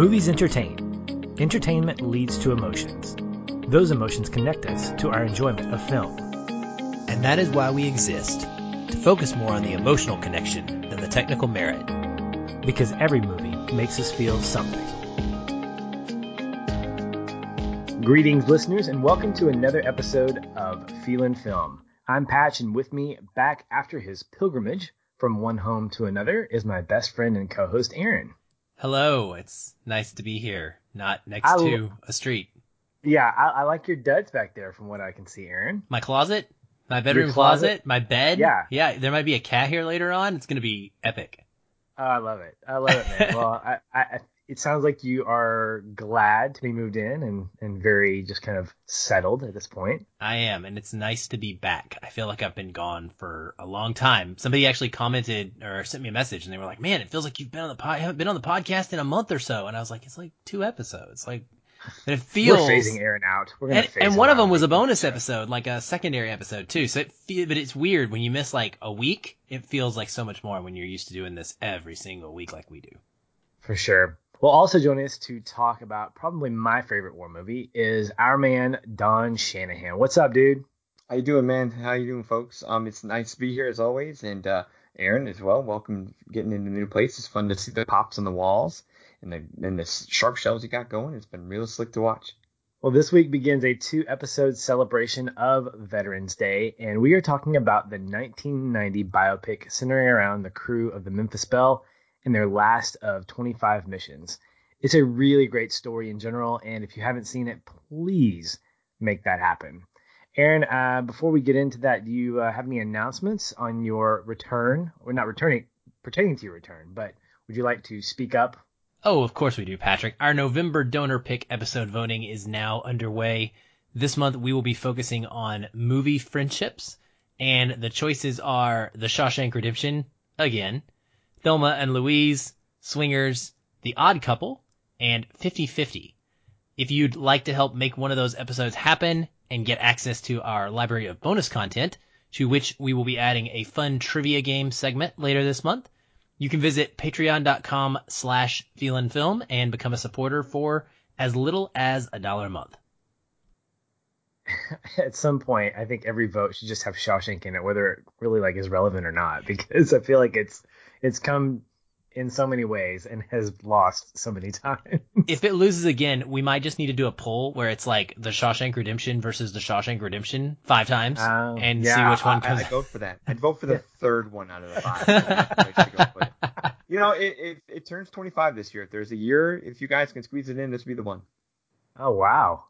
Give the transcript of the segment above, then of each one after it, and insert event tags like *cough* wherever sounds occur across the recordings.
Movies entertain. Entertainment leads to emotions. Those emotions connect us to our enjoyment of film. And that is why we exist to focus more on the emotional connection than the technical merit. Because every movie makes us feel something. Greetings, listeners, and welcome to another episode of Feelin' Film. I'm Patch, and with me, back after his pilgrimage from one home to another, is my best friend and co host, Aaron. Hello, it's nice to be here, not next to a street. Yeah, I, I, like your duds back there from what I can see, Aaron. My closet? My bedroom closet? closet? My bed? Yeah. Yeah, there might be a cat here later on. It's going to be epic. Oh, I love it. I love it, man. *laughs* well, I, I, it sounds like you are glad to be moved in and, and very just kind of settled at this point. I am, and it's nice to be back. I feel like I've been gone for a long time. Somebody actually commented or sent me a message and they were like, man, it feels like you've been on the pod, haven't been on the podcast in a month or so. And I was like, it's like two episodes. Like, it feels. We're phasing Aaron out. We're gonna and, and one of them was a bonus episode, like a secondary episode too. So it, but it's weird when you miss like a week. It feels like so much more when you're used to doing this every single week, like we do. For sure. Well, also joining us to talk about probably my favorite war movie is our man Don Shanahan. What's up, dude? How you doing, man? How you doing, folks? Um, it's nice to be here as always, and uh, Aaron as well. Welcome getting into a new place. It's fun to see the pops on the walls and the and the sharp shells you got going. It's been real slick to watch. Well, this week begins a two episode celebration of Veterans Day, and we are talking about the 1990 biopic centering around the crew of the Memphis Belle in their last of 25 missions. It's a really great story in general, and if you haven't seen it, please make that happen. Aaron, uh, before we get into that, do you uh, have any announcements on your return, or not returning, pertaining to your return, but would you like to speak up? Oh, of course we do, Patrick. Our November donor pick episode voting is now underway. This month we will be focusing on movie friendships, and the choices are The Shawshank Redemption, again, Thelma and Louise, Swingers, The Odd Couple, and 50-50. If you'd like to help make one of those episodes happen and get access to our library of bonus content, to which we will be adding a fun trivia game segment later this month, you can visit patreon.com slash feelinfilm and become a supporter for as little as a dollar a month. *laughs* At some point, I think every vote should just have Shawshank in it, whether it really like is relevant or not, because I feel like it's it's come in so many ways and has lost so many *laughs* times. if it loses again, we might just need to do a poll where it's like the Shawshank Redemption versus the Shawshank Redemption five times um, and yeah, see which one comes. I, I'd vote for that. I'd vote for the third one out of the five. *laughs* you know, it, it, it turns 25 this year. If there's a year, if you guys can squeeze it in, this would be the one. Oh wow!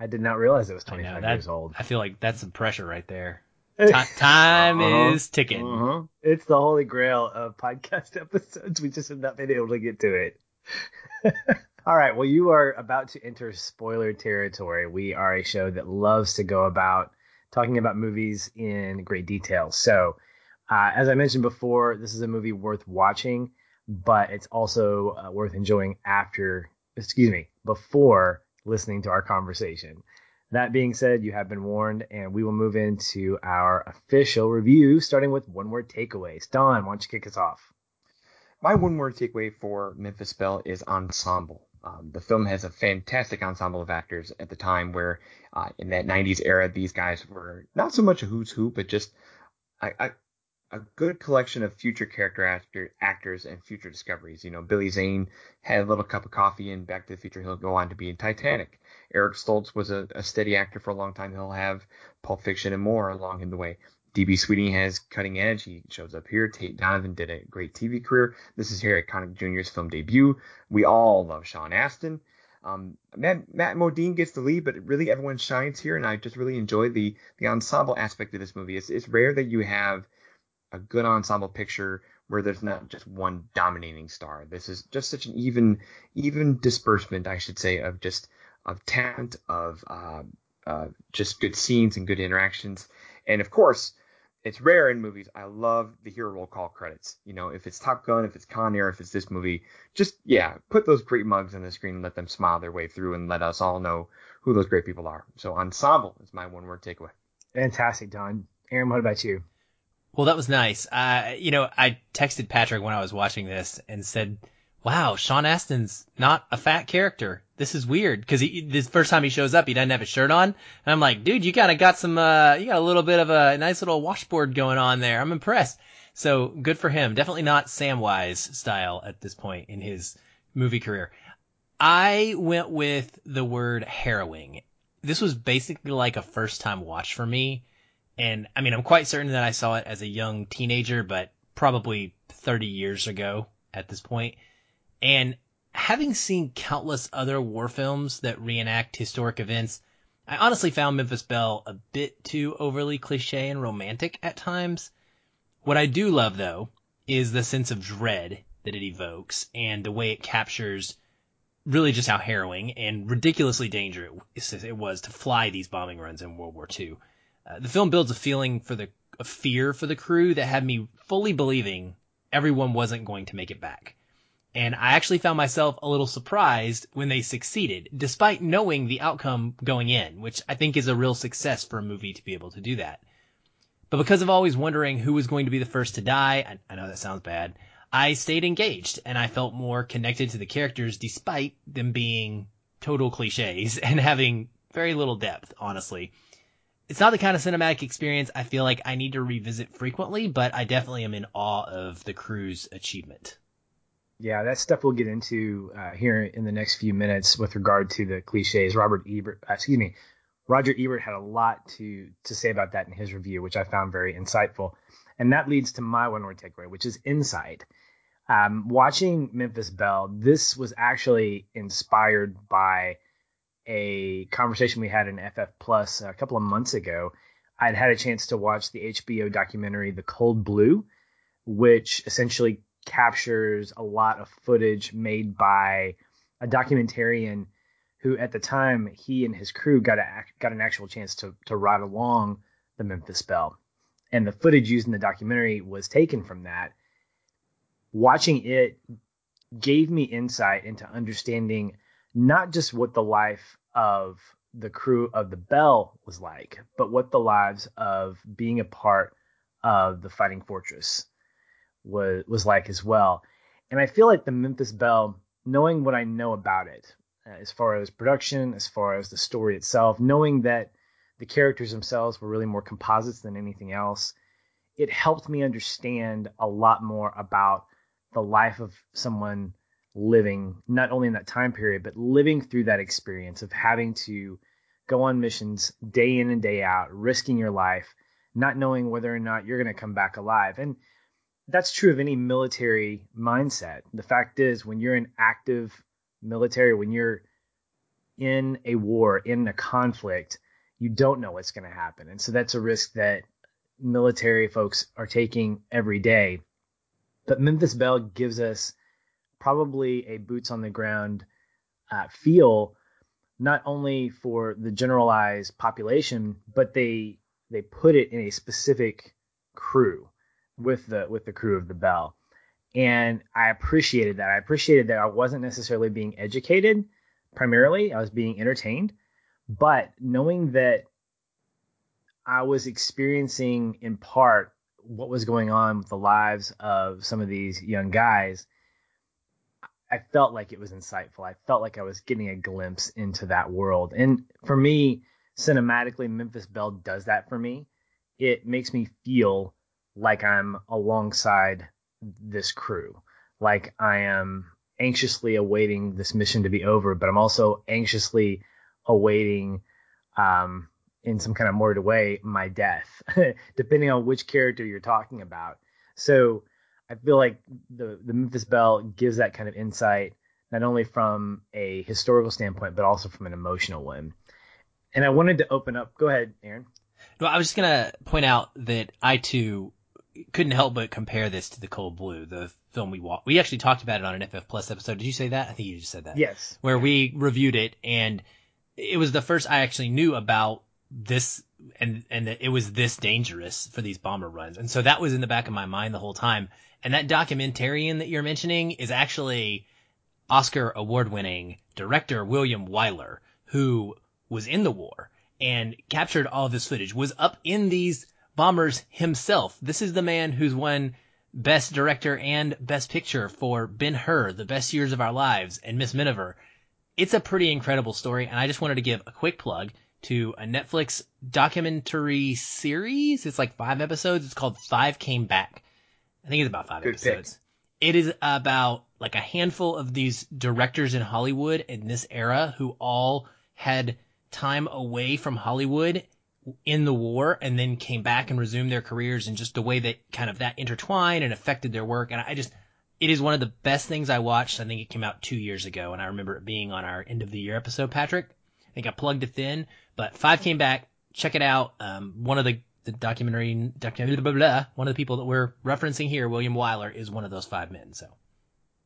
I did not realize it was 25 know, years old. I feel like that's some pressure right there. Time uh-huh. is ticking. Uh-huh. It's the holy grail of podcast *laughs* episodes. We just have not been able to get to it. *laughs* All right. Well, you are about to enter spoiler territory. We are a show that loves to go about talking about movies in great detail. So, uh, as I mentioned before, this is a movie worth watching, but it's also uh, worth enjoying after, excuse me, before listening to our conversation. That being said, you have been warned, and we will move into our official review, starting with one word takeaways. Don, why don't you kick us off? My one word takeaway for Memphis Belle is ensemble. Um, the film has a fantastic ensemble of actors at the time where, uh, in that 90s era, these guys were not so much a who's who, but just a, a, a good collection of future character actor, actors and future discoveries. You know, Billy Zane had a little cup of coffee in Back to the Future. He'll go on to be in Titanic. Eric Stoltz was a, a steady actor for a long time. He'll have Pulp Fiction and more along in the way. DB Sweeney has Cutting Edge. He shows up here. Tate Donovan did a great TV career. This is Harry Connick Jr.'s film debut. We all love Sean Astin. Um, Matt, Matt Modine gets the lead, but really everyone shines here, and I just really enjoy the the ensemble aspect of this movie. It's, it's rare that you have a good ensemble picture where there's not just one dominating star. This is just such an even even disbursement, I should say, of just of talent, of uh, uh, just good scenes and good interactions. And of course, it's rare in movies. I love the hero roll call credits. You know, if it's Top Gun, if it's Con Air, if it's this movie, just yeah, put those great mugs on the screen and let them smile their way through and let us all know who those great people are. So ensemble is my one word takeaway. Fantastic, Don. Aaron, what about you? Well, that was nice. Uh, you know, I texted Patrick when I was watching this and said, wow, Sean Astin's not a fat character. This is weird because this first time he shows up, he doesn't have a shirt on, and I'm like, dude, you kind of got some, uh, you got a little bit of a nice little washboard going on there. I'm impressed. So good for him. Definitely not Samwise style at this point in his movie career. I went with the word harrowing. This was basically like a first time watch for me. And I mean, I'm quite certain that I saw it as a young teenager, but probably 30 years ago at this point. And having seen countless other war films that reenact historic events, I honestly found Memphis Belle a bit too overly cliche and romantic at times. What I do love though is the sense of dread that it evokes and the way it captures really just how harrowing and ridiculously dangerous it was to fly these bombing runs in World War II. Uh, the film builds a feeling for the fear for the crew that had me fully believing everyone wasn't going to make it back. And I actually found myself a little surprised when they succeeded, despite knowing the outcome going in, which I think is a real success for a movie to be able to do that. But because of always wondering who was going to be the first to die, I, I know that sounds bad, I stayed engaged and I felt more connected to the characters despite them being total cliches *laughs* and having very little depth, honestly. It's not the kind of cinematic experience I feel like I need to revisit frequently, but I definitely am in awe of the crew's achievement. Yeah, that stuff we'll get into uh, here in the next few minutes with regard to the cliches. Robert Ebert, uh, excuse me, Roger Ebert had a lot to to say about that in his review, which I found very insightful. And that leads to my one word takeaway, which is insight. Um, watching Memphis Belle, this was actually inspired by a conversation we had in FF Plus a couple of months ago. I'd had a chance to watch the HBO documentary The Cold Blue, which essentially captures a lot of footage made by a documentarian who at the time he and his crew got a, got an actual chance to to ride along the Memphis Belle. And the footage used in the documentary was taken from that. Watching it gave me insight into understanding not just what the life of the crew of the Belle was like, but what the lives of being a part of the Flying Fortress was was like as well. And I feel like the Memphis Belle, knowing what I know about it, uh, as far as production, as far as the story itself, knowing that the characters themselves were really more composites than anything else, it helped me understand a lot more about the life of someone living not only in that time period, but living through that experience of having to go on missions day in and day out, risking your life, not knowing whether or not you're going to come back alive. And that's true of any military mindset. The fact is, when you're in active military, when you're in a war, in a conflict, you don't know what's going to happen. And so that's a risk that military folks are taking every day. But Memphis Belle gives us probably a boots on the ground uh, feel, not only for the generalized population, but they they put it in a specific crew with the with the crew of the Belle, And I appreciated that. I appreciated that I wasn't necessarily being educated primarily, I was being entertained, but knowing that I was experiencing in part what was going on with the lives of some of these young guys, I felt like it was insightful. I felt like I was getting a glimpse into that world. And for me, cinematically, Memphis Belle does that for me. It makes me feel like I'm alongside this crew, like I am anxiously awaiting this mission to be over, but I'm also anxiously awaiting, um, in some kind of morbid way, my death, *laughs* depending on which character you're talking about. So I feel like the the Memphis Belle gives that kind of insight, not only from a historical standpoint, but also from an emotional one. And I wanted to open up. Go ahead, Aaron. No, I was just gonna point out that I too couldn't help but compare this to the Cold Blue, the film we watched. We actually talked about it on an FF Plus episode. Did you say that? I think you just said that. Yes. Where we reviewed it, and it was the first I actually knew about this, and and that it was this dangerous for these bomber runs, and so that was in the back of my mind the whole time. And that documentarian that you're mentioning is actually Oscar award winning director William Wyler, who was in the war and captured all of this footage, was up in these Bombers himself. This is the man who's won Best Director and Best Picture for Ben Hur, The Best Years of Our Lives, and Miss Miniver. It's a pretty incredible story, and I just wanted to give a quick plug to a Netflix documentary series. It's like five episodes. It's called Five Came Back. I think it's about five Good episodes. Pick. It is about like a handful of these directors in Hollywood in this era who all had time away from Hollywood in the war and then came back and resumed their careers and just the way that kind of that intertwined and affected their work. And I just, it is one of the best things I watched. I think it came out two years ago and I remember it being on our end of the year episode, Patrick. I think I plugged it in, but five came back. Check it out. Um, one of the, the documentary, documentary blah, blah, blah, one of the people that we're referencing here, William Wyler, is one of those five men. So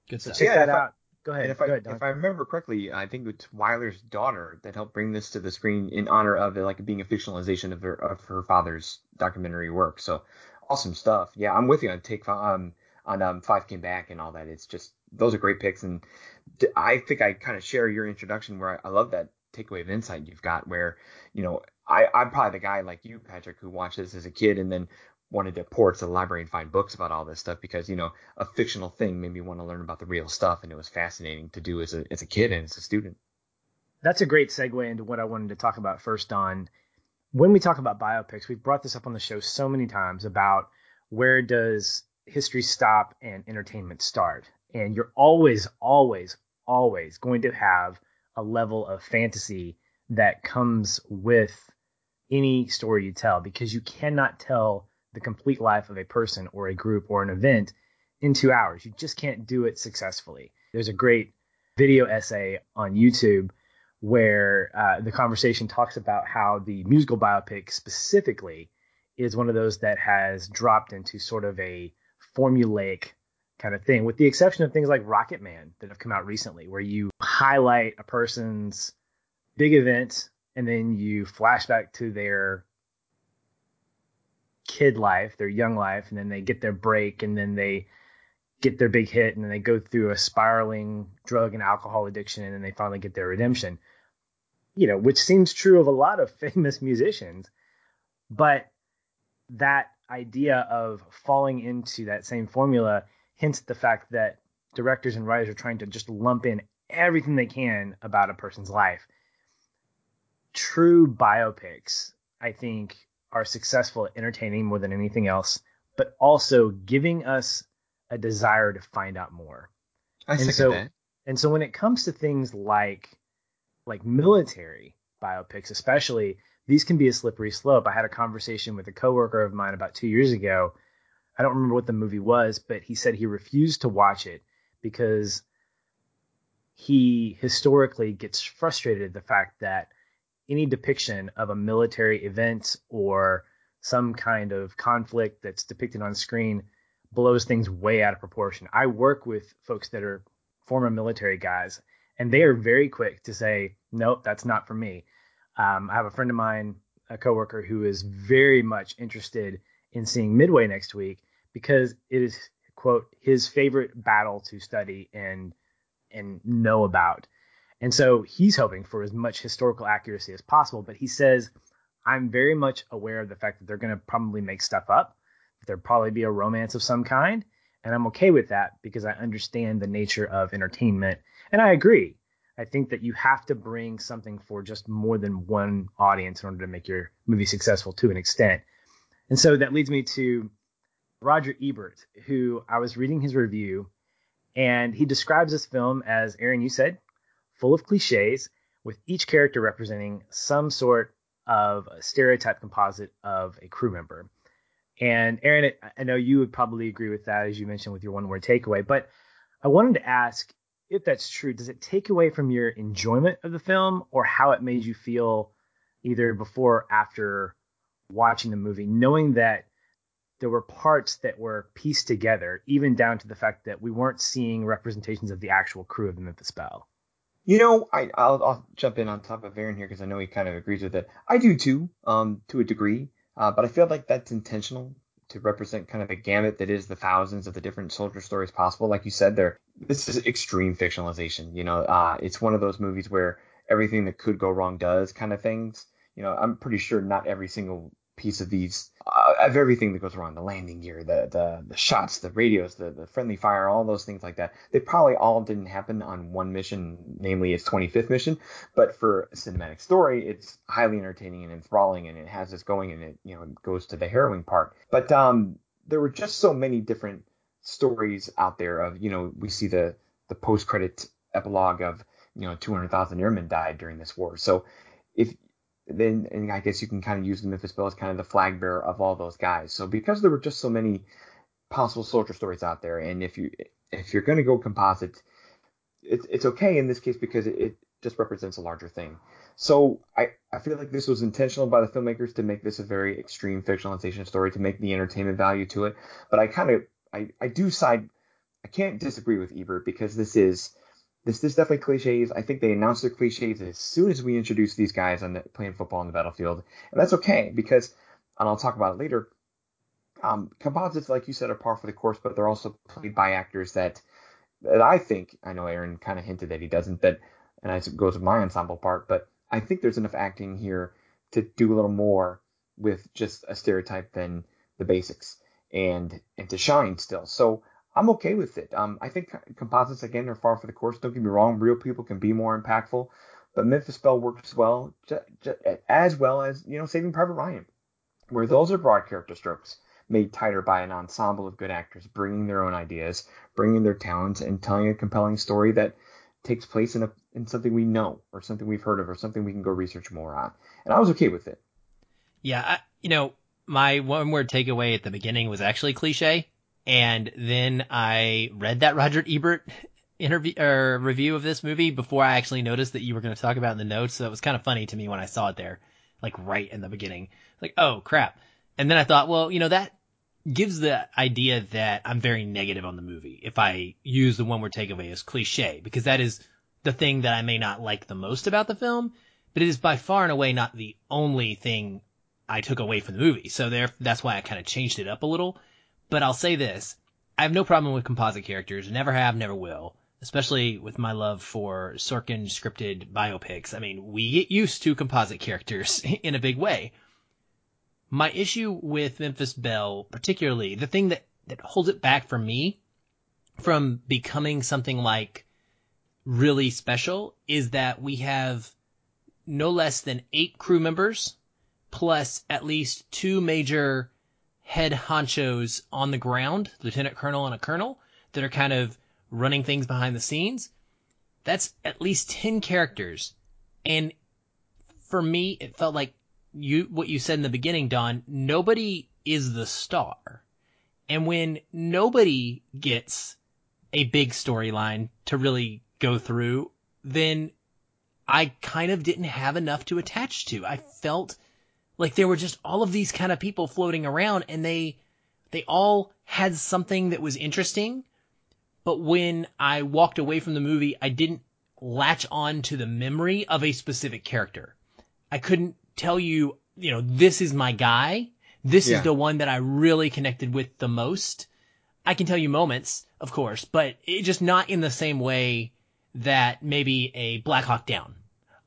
good stuff. Check that out. Go ahead. And if Go I ahead, if I remember correctly, I think it's Wyler's daughter that helped bring this to the screen in honor of it, like being a fictionalization of her of her father's documentary work. So awesome stuff. Yeah, I'm with you on take um on um five came back and all that. It's just those are great picks, and I think I kind of share your introduction where I, I love that takeaway of insight you've got where you know I, I'm probably the guy like you, Patrick, who watched this as a kid and then wanted to pour to the library and find books about all this stuff because you know a fictional thing made me want to learn about the real stuff and it was fascinating to do as a as a kid and as a student. That's a great segue into what I wanted to talk about first on when we talk about biopics. We've brought this up on the show so many times about where does history stop and entertainment start, and you're always, always, always going to have a level of fantasy that comes with any story you tell because you cannot tell the complete life of a person or a group or an event in two hours. You just can't do it successfully. There's a great video essay on YouTube where uh, the conversation talks about how the musical biopic specifically is one of those that has dropped into sort of a formulaic kind of thing, with the exception of things like Rocketman that have come out recently, where you highlight a person's big event and then you flashback to their kid life, their young life, and then they get their break, and then they get their big hit, and then they go through a spiraling drug and alcohol addiction, and then they finally get their redemption. You know, which seems true of a lot of *laughs* famous musicians, but that idea of falling into that same formula hints the fact that directors and writers are trying to just lump in everything they can about a person's life. True biopics, I think, are successful at entertaining more than anything else, but also giving us a desire to find out more. I and so, that. And so when it comes to things like like military biopics, especially, these can be a slippery slope. I had a conversation with a coworker of mine about two years ago. I don't remember what the movie was, but he said he refused to watch it because he historically gets frustrated at the fact that any depiction of a military event or some kind of conflict that's depicted on screen blows things way out of proportion. I work with folks that are former military guys, and they are very quick to say, "Nope, that's not for me." Um, I have a friend of mine, a coworker, who is very much interested in seeing Midway next week because it is quote his favorite battle to study and and know about. And so he's hoping for as much historical accuracy as possible. But he says, I'm very much aware of the fact that they're going to probably make stuff up. That There'll probably be a romance of some kind. And I'm okay with that because I understand the nature of entertainment. And I agree. I think that you have to bring something for just more than one audience in order to make your movie successful to an extent. And so that leads me to Roger Ebert, who I was reading his review, and he describes this film as Aaron, you said, full of cliches, with each character representing some sort of stereotype composite of a crew member. And Aaron, I know you would probably agree with that, as you mentioned with your one word takeaway, but I wanted to ask if that's true, does it take away from your enjoyment of the film or how it made you feel either before or after watching the movie, knowing that there were parts that were pieced together, even down to the fact that we weren't seeing representations of the actual crew of the Memphis Belle? You know, I, will I'll jump in on top of Aaron here because I know he kind of agrees with it. I do too, um, to a degree, uh, but I feel like that's intentional to represent kind of a gamut that is the thousands of the different soldier stories possible. Like you said, there, this is extreme fictionalization. You know, uh, it's one of those movies where everything that could go wrong does kind of things. You know, I'm pretty sure not every single piece of these uh, of everything that goes wrong the landing gear the the, the shots the radios the, the friendly fire all those things like that. They probably all didn't happen on one mission namely its 25th mission but for a cinematic story it's highly entertaining and enthralling and it has us going and it you know goes to the harrowing part. But um there were just so many different stories out there of you know we see the the post credit epilogue of you know 200,000 airmen died during this war. So if then and I guess you can kind of use the Memphis Belle as kind of the flag bearer of all those guys. So because there were just so many possible soldier stories out there, and if you if you're going to go composite, it's it's okay in this case because it, it just represents a larger thing. So I, I feel like this was intentional by the filmmakers to make this a very extreme fictionalization story to make the entertainment value to it. But I kind of I, I do side I can't disagree with Ebert because this is this is definitely cliches. I think they announced their cliches as soon as we introduced these guys on the, playing football on the battlefield, and that's okay because, and I'll talk about it later. Um, composites, like you said, are par for the course, but they're also played by actors that that I think I know Aaron kind of hinted that he doesn't, but and I goes with my ensemble part, but I think there's enough acting here to do a little more with just a stereotype than the basics and and to shine still. So I'm okay with it. Um, I think composites again are far for the course. Don't get me wrong, real people can be more impactful, but Memphis Belle works well, as well as you know Saving Private Ryan, where those are broad character strokes made tighter by an ensemble of good actors bringing their own ideas, bringing their talents, and telling a compelling story that takes place in a in something we know or something we've heard of or something we can go research more on. And I was okay with it. Yeah, I, you know, my one word takeaway at the beginning was actually cliche. And then I read that Roger Ebert interview or review of this movie before I actually noticed that you were going to talk about in the notes. So it was kind of funny to me when I saw it there, like right in the beginning. Like, oh crap. And then I thought, well, you know, that gives the idea that I'm very negative on the movie if I use the one word takeaway as cliche, because that is the thing that I may not like the most about the film, but it is by far and away not the only thing I took away from the movie. So there, that's why I kind of changed it up a little. But I'll say this. I have no problem with composite characters. Never have, never will. Especially with my love for Sorkin scripted biopics. I mean, we get used to composite characters *laughs* in a big way. My issue with Memphis Belle, particularly, the thing that, that holds it back for me from becoming something like really special is that we have no less than eight crew members plus at least two major head honchos on the ground, lieutenant colonel and a colonel, that are kind of running things behind the scenes. That's at least 10 characters. And for me, it felt like you, what you said in the beginning, Don, nobody is the star. And when nobody gets a big storyline to really go through, then I kind of didn't have enough to attach to. I felt like there were just all of these kind of people floating around and they, they all had something that was interesting. But when I walked away from the movie, I didn't latch on to the memory of a specific character. I couldn't tell you, you know, this is my guy. This yeah. is the one that I really connected with the most. I can tell you moments, of course, but it just not in the same way that maybe a Black Hawk Down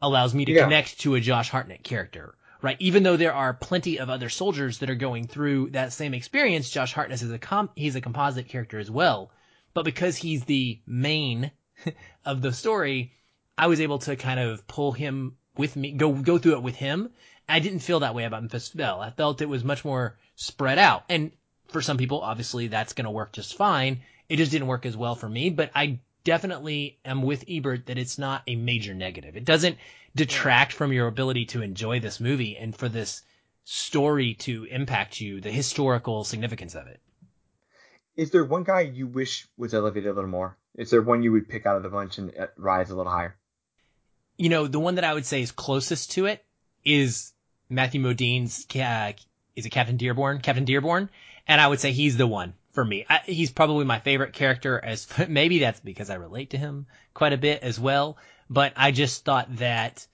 allows me to yeah. connect to a Josh Hartnett character right? Even though there are plenty of other soldiers that are going through that same experience, Josh Hartnett is a he's a composite character as well. But because he's the main *laughs* of the story, I was able to kind of pull him with me, go go through it with him. I didn't feel that way about Memphis Belle. I felt it was much more spread out. And for some people, obviously that's going to work just fine. It just didn't work as well for me, but I definitely am with Ebert that it's not a major negative. It doesn't detract from your ability to enjoy this movie and for this story to impact you, the historical significance of it. Is there one guy you wish was elevated a little more? Is there one you would pick out of the bunch and uh, rise a little higher? You know, the one that I would say is closest to it is Matthew Modine's, uh, is it Captain Dearborn? Captain Dearborn? And I would say he's the one for me. I, he's probably my favorite character as *laughs* maybe that's because I relate to him quite a bit as well. But I just thought that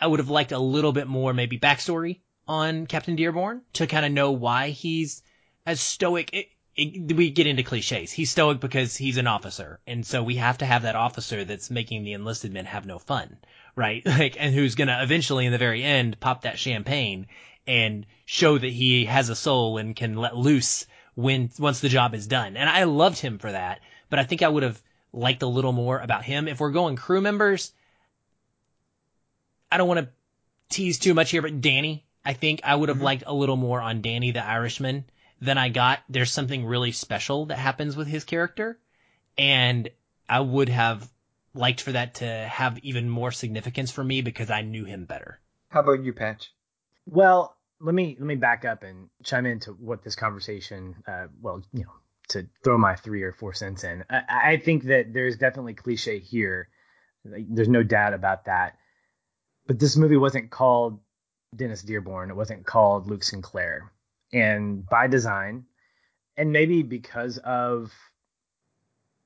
I would have liked a little bit more maybe backstory on Captain Dearborn to kind of know why he's as stoic. It, it, we get into cliches. He's stoic because he's an officer. And so we have to have that officer that's making the enlisted men have no fun, right? *laughs* Like, and who's going to eventually in the very end pop that champagne and show that he has a soul and can let loose when once the job is done. And I loved him for that, but I think I would have liked a little more about him. If we're going crew members, I don't want to tease too much here, but Danny, I think I would have mm-hmm. liked a little more on Danny the Irishman than I got. There's something really special that happens with his character, and I would have liked for that to have even more significance for me because I knew him better. How about you, Patch? Well, let me let me back up and chime into what this conversation. Uh, well, you know, to throw my three or four cents in, I, I think that there's definitely cliche here. There's no doubt about that. But this movie wasn't called Dennis Dearborn. It wasn't called Luke Sinclair. And by design, and maybe because of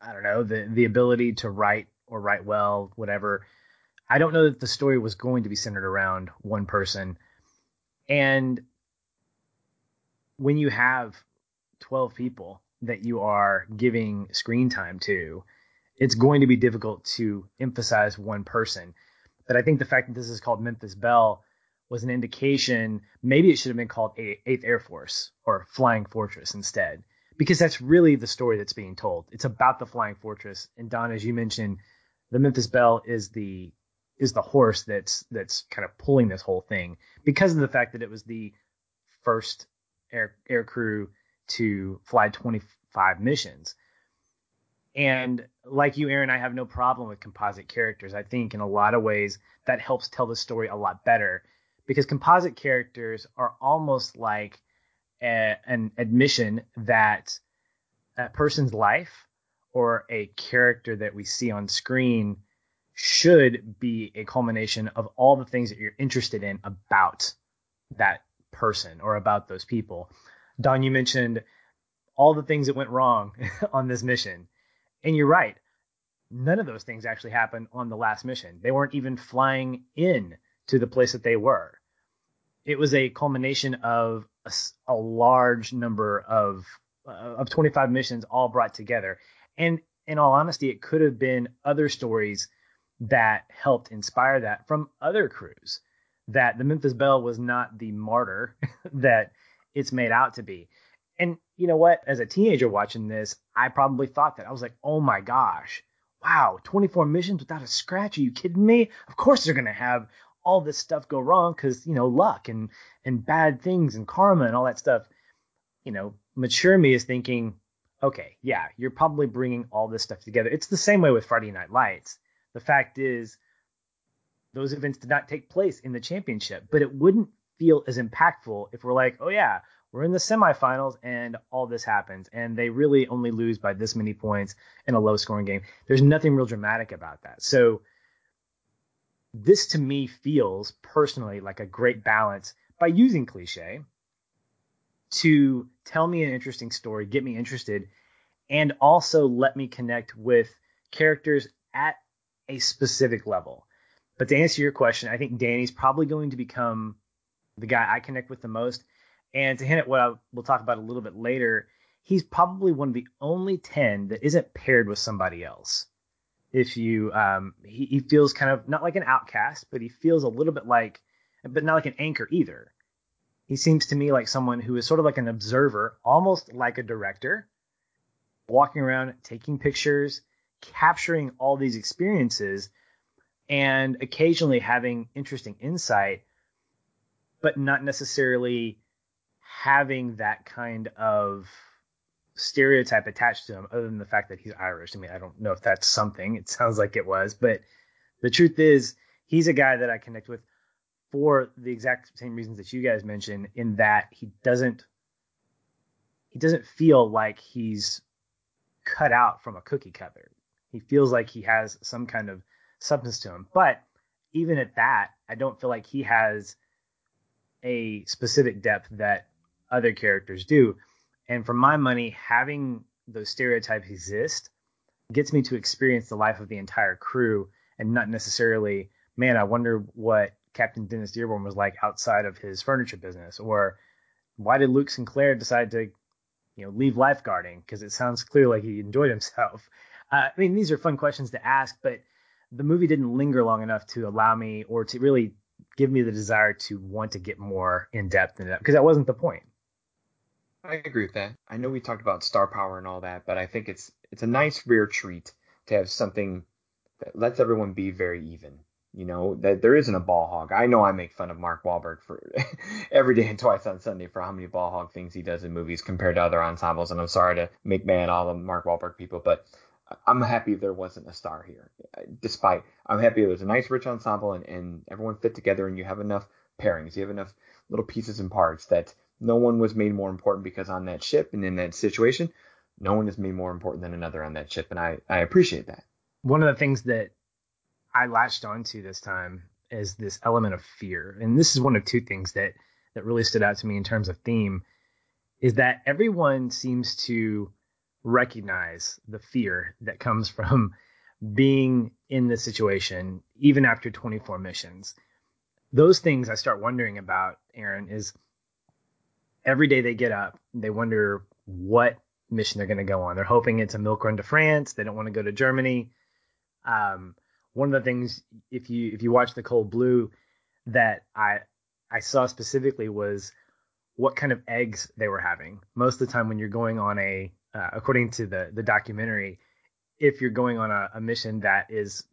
I don't know the the ability to write or write well, whatever. I don't know that the story was going to be centered around one person. And when you have 12 people that you are giving screen time to, it's going to be difficult to emphasize one person. But I think the fact that this is called Memphis Belle was an indication maybe it should have been called Eighth Air Force or Flying Fortress instead, because that's really the story that's being told. It's about the Flying Fortress. And Don, as you mentioned, the Memphis Belle is the is the horse that's that's kind of pulling this whole thing because of the fact that it was the first air air crew to fly 25 missions. And like you, Aaron, I have no problem with composite characters. I think in a lot of ways that helps tell the story a lot better because composite characters are almost like a, an admission that a person's life or a character that we see on screen should be a culmination of all the things that you're interested in about that person or about those people. Don, you mentioned all the things that went wrong *laughs* on this mission. And you're right. None of those things actually happened on the last mission. They weren't even flying in to the place that they were. It was a culmination of a, a large number of uh, of 25 missions all brought together. And in all honesty, it could have been other stories that helped inspire that from other crews. That the Memphis Belle was not the martyr *laughs* that it's made out to be. And you know what? As a teenager watching this, I probably thought that. I was like, oh my gosh, wow, 24 missions without a scratch. Are you kidding me? Of course they're going to have all this stuff go wrong because, you know, luck and, and bad things and karma and all that stuff. You know, mature me is thinking, okay, yeah, you're probably bringing all this stuff together. It's the same way with Friday Night Lights. The fact is, those events did not take place in the championship, but it wouldn't feel as impactful if we're like, oh yeah, we're in the semifinals and all this happens, and they really only lose by this many points in a low scoring game. There's nothing real dramatic about that. So this to me feels personally like a great balance by using cliche to tell me an interesting story, get me interested, and also let me connect with characters at a specific level. But to answer your question, I think Danny's probably going to become the guy I connect with the most. And to hint at what I, we'll talk about a little bit later, he's probably one of the only 10 that isn't paired with somebody else. If you, um, he, he feels kind of not like an outcast, but he feels a little bit like, but not like an anchor either. He seems to me like someone who is sort of like an observer, almost like a director, walking around, taking pictures, capturing all these experiences, and occasionally having interesting insight, but not necessarily having that kind of stereotype attached to him other than the fact that he's Irish. I mean, I don't know if that's something. It *laughs* sounds like it was, but the truth is he's a guy that I connect with for the exact same reasons that you guys mentioned in that he doesn't he doesn't feel like he's cut out from a cookie cutter. He feels like he has some kind of substance to him. But even at that, I don't feel like he has a specific depth that other characters do. And for my money, having those stereotypes exist gets me to experience the life of the entire crew and not necessarily, man, I wonder what Captain Dennis Dearborn was like outside of his furniture business, or why did Luke Sinclair decide to, you know, leave lifeguarding? Because it sounds clear like he enjoyed himself. Uh, I mean, these are fun questions to ask, but the movie didn't linger long enough to allow me or to really give me the desire to want to get more in depth in that because that wasn't the point. I agree with that. I know we talked about star power and all that, but I think it's it's a nice rare treat to have something that lets everyone be very even. You know, that there isn't a ball hog. I know I make fun of Mark Wahlberg for *laughs* every day and twice on Sunday for how many ball hog things he does in movies compared to other ensembles, and I'm sorry to make man all the Mark Wahlberg people, but I'm happy there wasn't a star here. Uh, despite, I'm happy there's a nice rich ensemble and, and everyone fit together and you have enough pairings, you have enough little pieces and parts that no one was made more important because on that ship and in that situation, no one is made more important than another on that ship, and I, I appreciate that. One of the things that I latched onto this time is this element of fear, and this is one of two things that that really stood out to me in terms of theme, is that everyone seems to recognize the fear that comes from being in this situation, even after 24 missions. Those things I start wondering about, Aaron, is every day they get up, they wonder what mission they're going to go on. They're hoping it's a milk run to France. They don't want to go to Germany. Um, one of the things, if you if you watch the Cold Blue, that I I saw specifically was what kind of eggs they were having. Most of the time, when you're going on a, uh, according to the the documentary, if you're going on a, a mission that is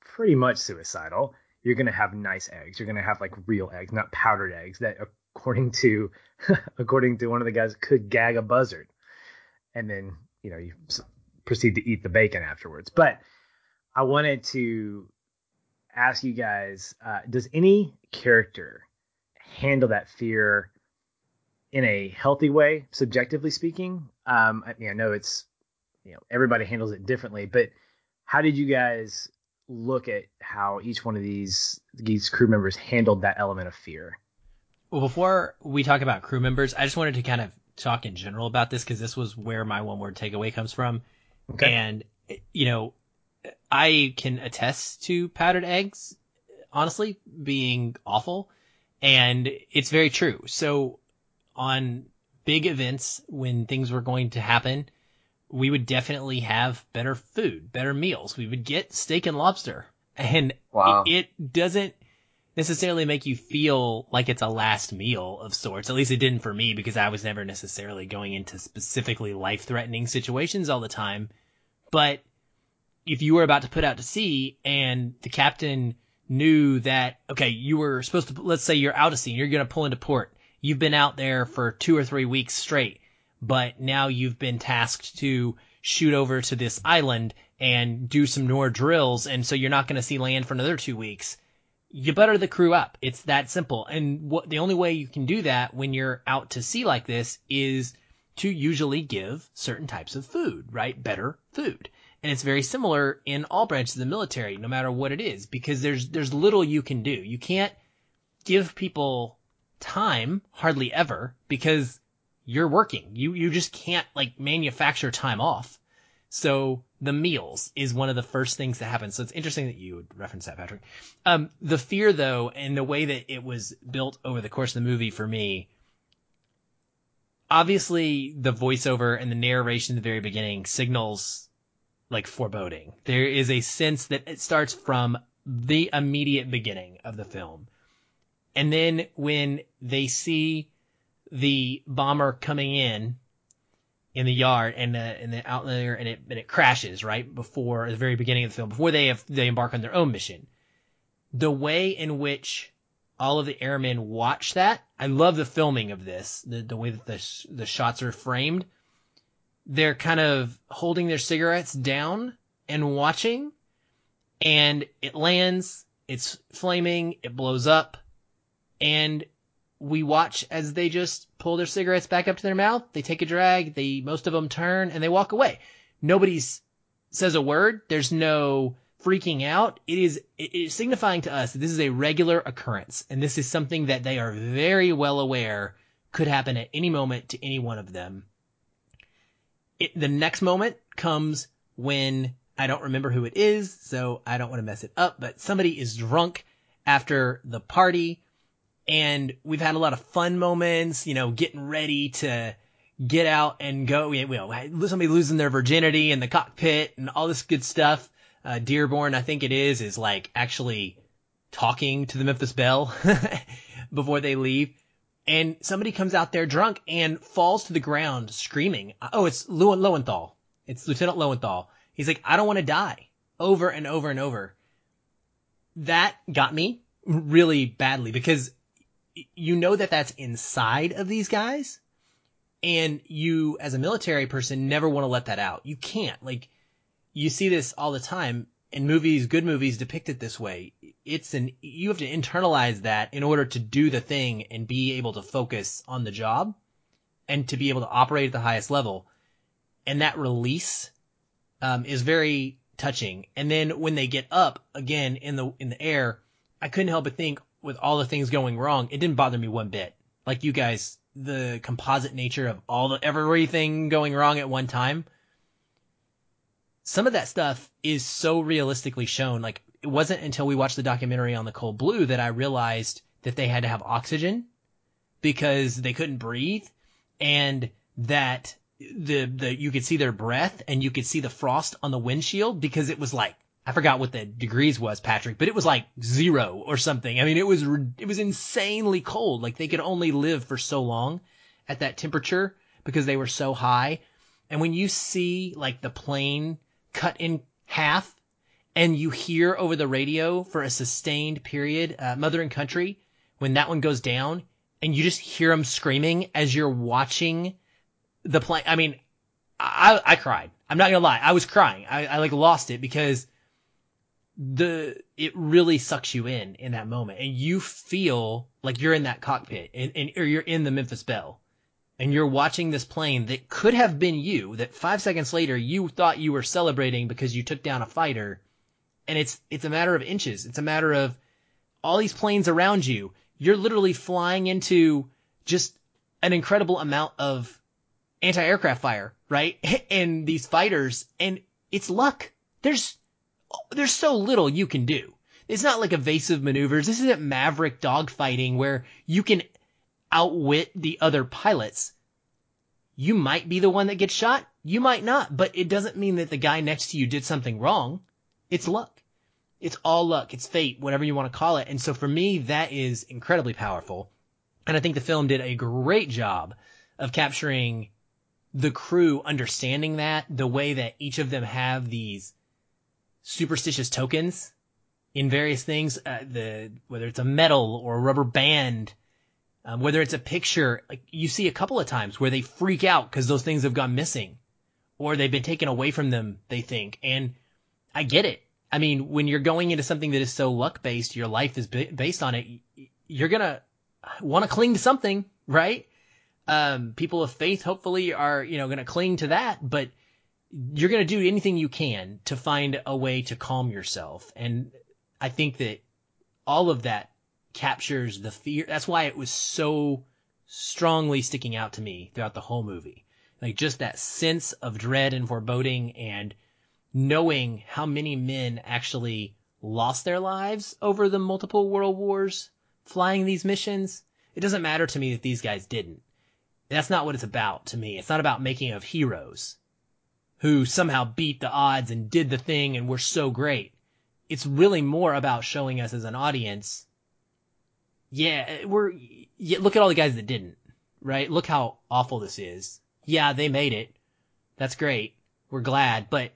pretty much suicidal, you're going to have nice eggs. You're going to have like real eggs, not powdered eggs that according to *laughs* according to one of the guys could gag a buzzard. And then you know you proceed to eat the bacon afterwards. But i wanted to ask you guys uh, does any character handle that fear in a healthy way subjectively speaking um, I, mean, I know it's you know everybody handles it differently but how did you guys look at how each one of these these crew members handled that element of fear well, before we talk about crew members, I just wanted to kind of talk in general about this because this was where my one word takeaway comes from. Okay. And, you know, I can attest to powdered eggs, honestly, being awful. And it's very true. So on big events, when things were going to happen, we would definitely have better food, better meals. We would get steak and lobster. And wow. it, it doesn't, necessarily make you feel like it's a last meal of sorts. At least it didn't for me because I was never necessarily going into specifically life threatening situations all the time. But if you were about to put out to sea and the captain knew that, okay, you were supposed to, let's say you're out of sea, and you're going to pull into port. You've been out there for two or three weeks straight, but now you've been tasked to shoot over to this island and do some more drills. And so you're not going to see land for another two weeks you butter the crew up. It's that simple. And what the only way you can do that when you're out to sea like this is to usually give certain types of food, right? Better food. And it's very similar in all branches of the military, no matter what it is, because there's there's little you can do. You can't give people time hardly ever because you're working. You you just can't like manufacture time off. So the meals is one of the first things that happens. So it's interesting that you would reference that, Patrick. Um, the fear though, and the way that it was built over the course of the movie for me, obviously the voiceover and the narration at the very beginning signals like foreboding. There is a sense that it starts from the immediate beginning of the film. And then when they see the bomber coming in in the yard and uh, and the out there and it and it crashes right before the very beginning of the film before they have they embark on their own mission. The way in which all of the airmen watch that, I love the filming of this, the the way that the the shots are framed. They're kind of holding their cigarettes down and watching, and it lands. It's flaming. It blows up, and we watch as they just pull their cigarettes back up to their mouth. They take a drag. They, most of them turn and they walk away. Nobody says a word. There's no freaking out. It is, it is signifying to us that this is a regular occurrence and this is something that they are very well aware could happen at any moment to any one of them. It, the next moment comes when I don't remember who it is, so I don't want to mess it up, but somebody is drunk after the party and we've had a lot of fun moments, you know, getting ready to get out and go, you know, somebody losing their virginity in the cockpit and all this good stuff. Uh, Dearborn, I think it is, is like actually talking to the Memphis Belle *laughs* before they leave. And somebody comes out there drunk and falls to the ground screaming. Oh, it's Lowenthal. It's Lieutenant Lowenthal. He's like, I don't want to die over and over and over. That got me really badly because you know that that's inside of these guys and you as a military person never want to let that out. You can't like you see this all the time in movies, good movies depict it this way. It's an, you have to internalize that in order to do the thing and be able to focus on the job and to be able to operate at the highest level. And that release, um, is very touching. And then when they get up again in the, in the air, I couldn't help but think with all the things going wrong, it didn't bother me one bit. Like you guys, the composite nature of all the, everything going wrong at one time some of that stuff is so realistically shown. Like it wasn't until we watched the documentary on the cold blue that I realized that they had to have oxygen because they couldn't breathe and that the, the, you could see their breath and you could see the frost on the windshield because it was like, I forgot what the degrees was, Patrick, but it was like zero or something. I mean, it was, it was insanely cold. Like they could only live for so long at that temperature because they were so high. And when you see like the plane cut in half and you hear over the radio for a sustained period, uh, Mother and Country, when that one goes down and you just hear them screaming as you're watching the plane. I mean, I, I cried. I'm not gonna lie. I was crying. I, I like lost it because the, it really sucks you in in that moment and you feel like you're in that cockpit and, and or you're in the Memphis Belle and you're watching this plane that could have been you, that five seconds later you thought you were celebrating because you took down a fighter, and it's it's a matter of inches. It's a matter of all these planes around you. You're literally flying into just an incredible amount of anti-aircraft fire, right? *laughs* and these fighters, and it's luck. There's there's so little you can do. It's not like evasive maneuvers. This isn't maverick dogfighting where you can outwit the other pilots. You might be the one that gets shot. You might not, but it doesn't mean that the guy next to you did something wrong. It's luck. It's all luck. It's fate, whatever you want to call it. And so for me, that is incredibly powerful. And I think the film did a great job of capturing the crew understanding that, the way that each of them have these superstitious tokens in various things, uh, the, whether it's a medal or a rubber band um, whether it's a picture, like you see a couple of times where they freak out because those things have gone missing or they've been taken away from them, they think. And I get it. I mean, when you're going into something that is so luck based, your life is based on it, you're to want to cling to something, right? Um, people of faith hopefully are, you know, going to cling to that, but you're going to do anything you can to find a way to calm yourself. And I think that all of that captures the fear. That's why it was so strongly sticking out to me throughout the whole movie. Like just that sense of dread and foreboding and knowing how many men actually lost their lives over the multiple world wars flying these missions. It doesn't matter to me that these guys didn't. That's not what it's about to me. It's not about making of heroes who somehow beat the odds and did the thing and were so great. It's really more about showing us as an audience yeah, we're yeah, look at all the guys that didn't, right? Look how awful this is. Yeah, they made it. That's great. We're glad, but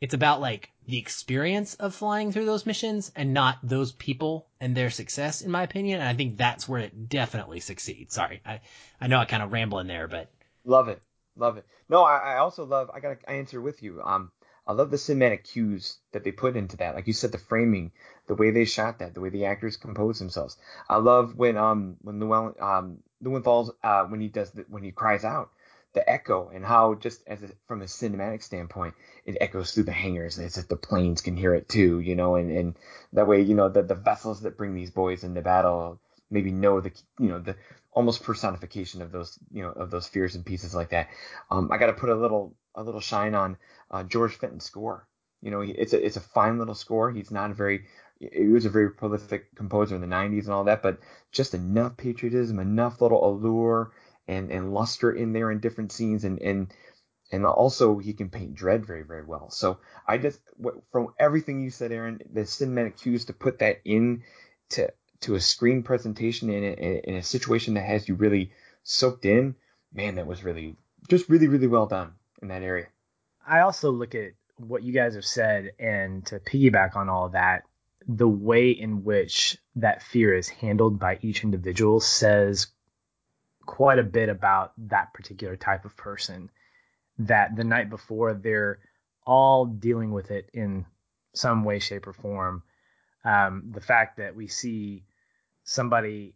it's about like the experience of flying through those missions and not those people and their success, in my opinion. And I think that's where it definitely succeeds. Sorry, I I know I kind of ramble in there, but love it, love it. No, I, I also love. I got to answer with you. Um, I love the cinematic cues that they put into that. Like you said, the framing, the way they shot that, the way the actors compose themselves. I love when um when Llewellyn um Lewenthal's uh when he does the, when he cries out the echo and how just as a, from a cinematic standpoint it echoes through the hangars as if the planes can hear it too you know and and that way you know the the vessels that bring these boys into battle maybe know the you know the almost personification of those you know of those fears and pieces like that um i got to put a little a little shine on uh, George Fenton's score. You know, it's a it's a fine little score. He's not a very he was a very prolific composer in the 90s and all that, but just enough patriotism, enough little allure and and luster in there in different scenes, and and and also he can paint dread very very well. So I just from everything you said, Aaron, the cinematic cues to put that in to to a screen presentation in a, in a situation that has you really soaked in, man, that was really just really really well done in that area. I also look at what you guys have said and to piggyback on all of that, the way in which that fear is handled by each individual says quite a bit about that particular type of person. That the night before they're all dealing with it in some way, shape, or form. Um, the fact that we see somebody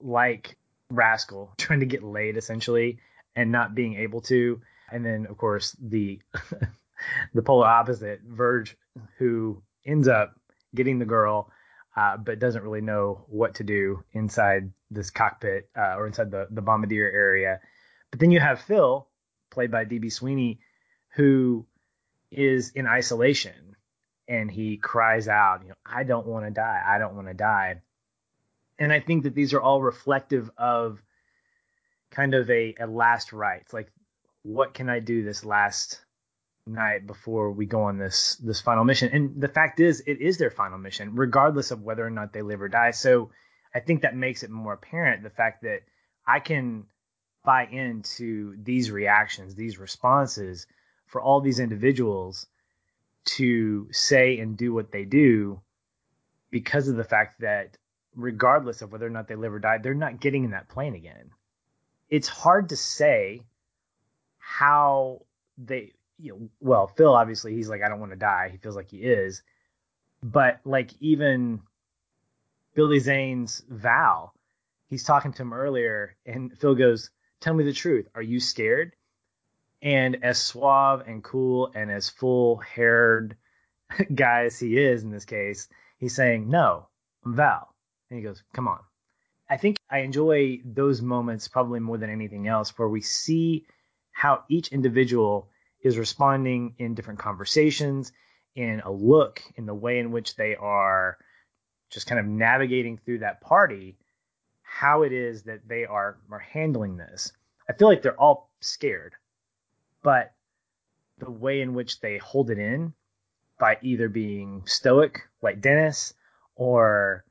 like Rascal *laughs* trying to get laid essentially and not being able to, and then of course the *laughs* the polar opposite, Virge, who ends up getting the girl, uh, but doesn't really know what to do inside this cockpit uh, or inside the the bombardier area. But then you have Phil, played by DB Sweeney, who is in isolation and he cries out, you know, I don't want to die. I don't want to die. And I think that these are all reflective of kind of a, a last rites. Like, what can I do this last night before we go on this this final mission? And the fact is, it is their final mission, regardless of whether or not they live or die. So I think that makes it more apparent the fact that I can buy into these reactions, these responses for all these individuals to say and do what they do because of the fact that regardless of whether or not they live or die, they're not getting in that plane again. It's hard to say how they, you know, well, Phil obviously he's like, I don't want to die. He feels like he is, but like even Billy Zane's Val, he's talking to him earlier, and Phil goes, "Tell me the truth. Are you scared?" And as suave and cool and as full haired *laughs* guy as he is in this case, he's saying, No, I'm Val. And he goes, Come on. I think I enjoy those moments probably more than anything else where we see how each individual is responding in different conversations, in a look, in the way in which they are just kind of navigating through that party, how it is that they are, are handling this. I feel like they're all scared but the way in which they hold it in by either being stoic like Dennis or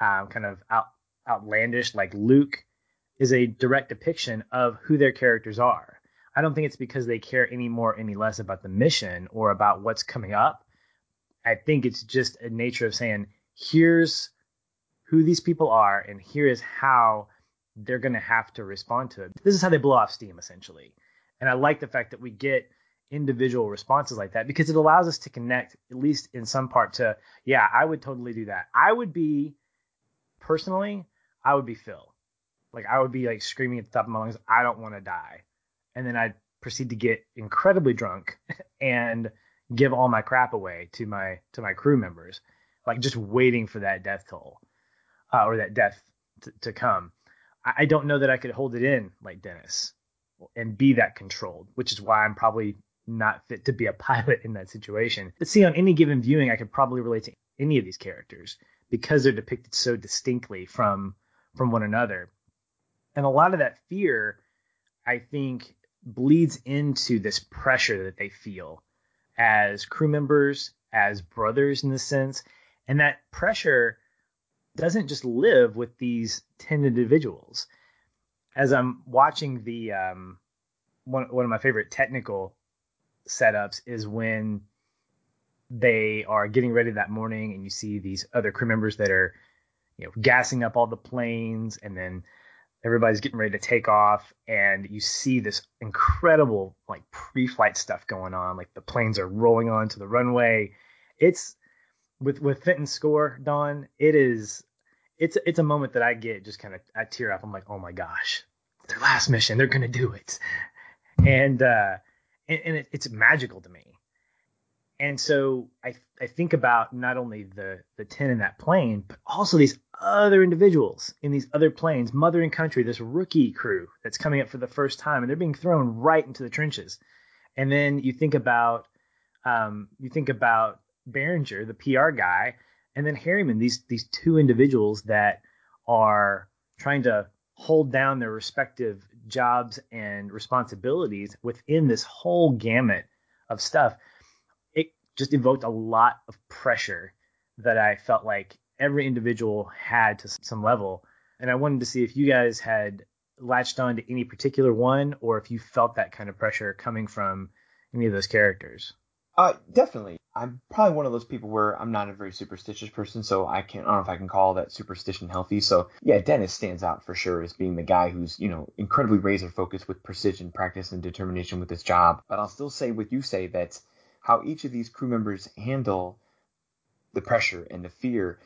um, kind of out, outlandish like Luke is a direct depiction of who their characters are. I don't think it's because they care any more any less about the mission or about what's coming up. I think it's just a nature of saying, here's who these people are, and here is how they're going to have to respond to it. This is how they blow off steam, essentially. And I like the fact that we get individual responses like that because it allows us to connect, at least in some part, to, yeah, I would totally do that. I would be, personally, I would be Phil. Like, I would be like screaming at the top of my lungs, I don't want to die. And then I'd proceed to get incredibly drunk *laughs* and give all my crap away to my to my crew members, like just waiting for that death toll uh, or that death to, to come. I, I don't know that I could hold it in like Dennis and be that controlled, which is why I'm probably not fit to be a *laughs* pilot in that situation. But see, on any given viewing, I could probably relate to any of these characters because they're depicted so distinctly from from one another. And a lot of that fear, I think, bleeds into this pressure that they feel as crew members, as brothers in the sense, and that pressure doesn't just live with these 10 individuals as I'm watching the um, one one of my favorite technical setups is when they are getting ready that morning and you see these other crew members that are you know gassing up all the planes and then everybody's getting ready to take off and you see this incredible like pre-flight stuff going on like the planes are rolling onto the runway it's with with Fenton's score Don it is it's it's a moment that I get just kind of I tear up. I'm like, oh my gosh, their last mission, they're gonna do it, and uh, and, and it, it's magical to me. And so I I think about not only the the ten in that plane, but also these other individuals in these other planes, mother and country, this rookie crew that's coming up for the first time, and they're being thrown right into the trenches. And then you think about um, you think about Berenger, the PR guy, and then Harriman, these these two individuals that are trying to hold down their respective jobs and responsibilities within this whole gamut of stuff. Just evoked a lot of pressure that I felt like every individual had to some level. And I wanted to see if you guys had latched on to any particular one or if you felt that kind of pressure coming from any of those characters. Uh, definitely. I'm probably one of those people where I'm not a very superstitious person, so I can't. I don't know if I can call that superstition healthy. So yeah, Dennis stands out for sure as being the guy who's you know incredibly razor focused with precision, practice, and determination with his job. But I'll still say what you say that how each of these crew members handle the pressure and the fear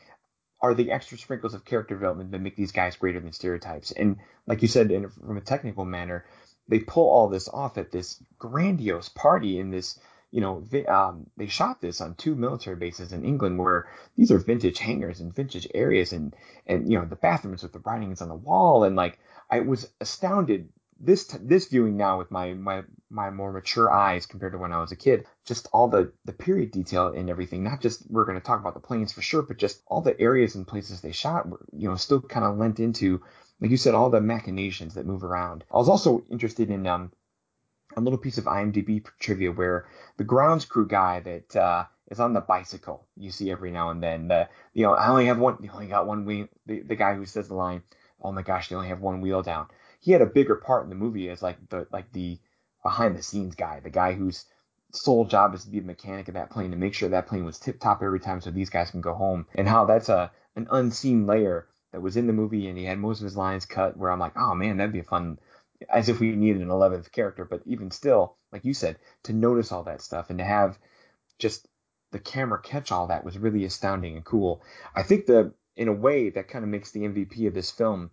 are the extra sprinkles of character development that make these guys greater than stereotypes. And like you said, in, from a technical manner, they pull all this off at this grandiose party in this you know, they, um, they shot this on two military bases in England where these are vintage hangars and vintage areas and, and, you know, the bathrooms with the writings on the wall. And like, I was astounded this, this viewing now with my, my, my more mature eyes compared to when I was a kid, just all the, the period detail and everything, not just we're going to talk about the planes for sure, but just all the areas and places they shot were, you know, still kind of lent into, like you said, all the machinations that move around. I was also interested in, um, a little piece of IMDb trivia where the grounds crew guy that uh, is on the bicycle you see every now and then. The you know I only have one. You only got one wheel. The, the guy who says the line, "Oh my gosh, they only have one wheel down." He had a bigger part in the movie as like the like the behind the scenes guy, the guy whose sole job is to be the mechanic of that plane to make sure that plane was tip top every time so these guys can go home. And how that's a an unseen layer that was in the movie and he had most of his lines cut where I'm like, oh man, that'd be a fun as if we needed an 11th character, but even still, like you said, to notice all that stuff and to have just the camera catch all that was really astounding and cool. I think the in a way that kind of makes the MVP of this film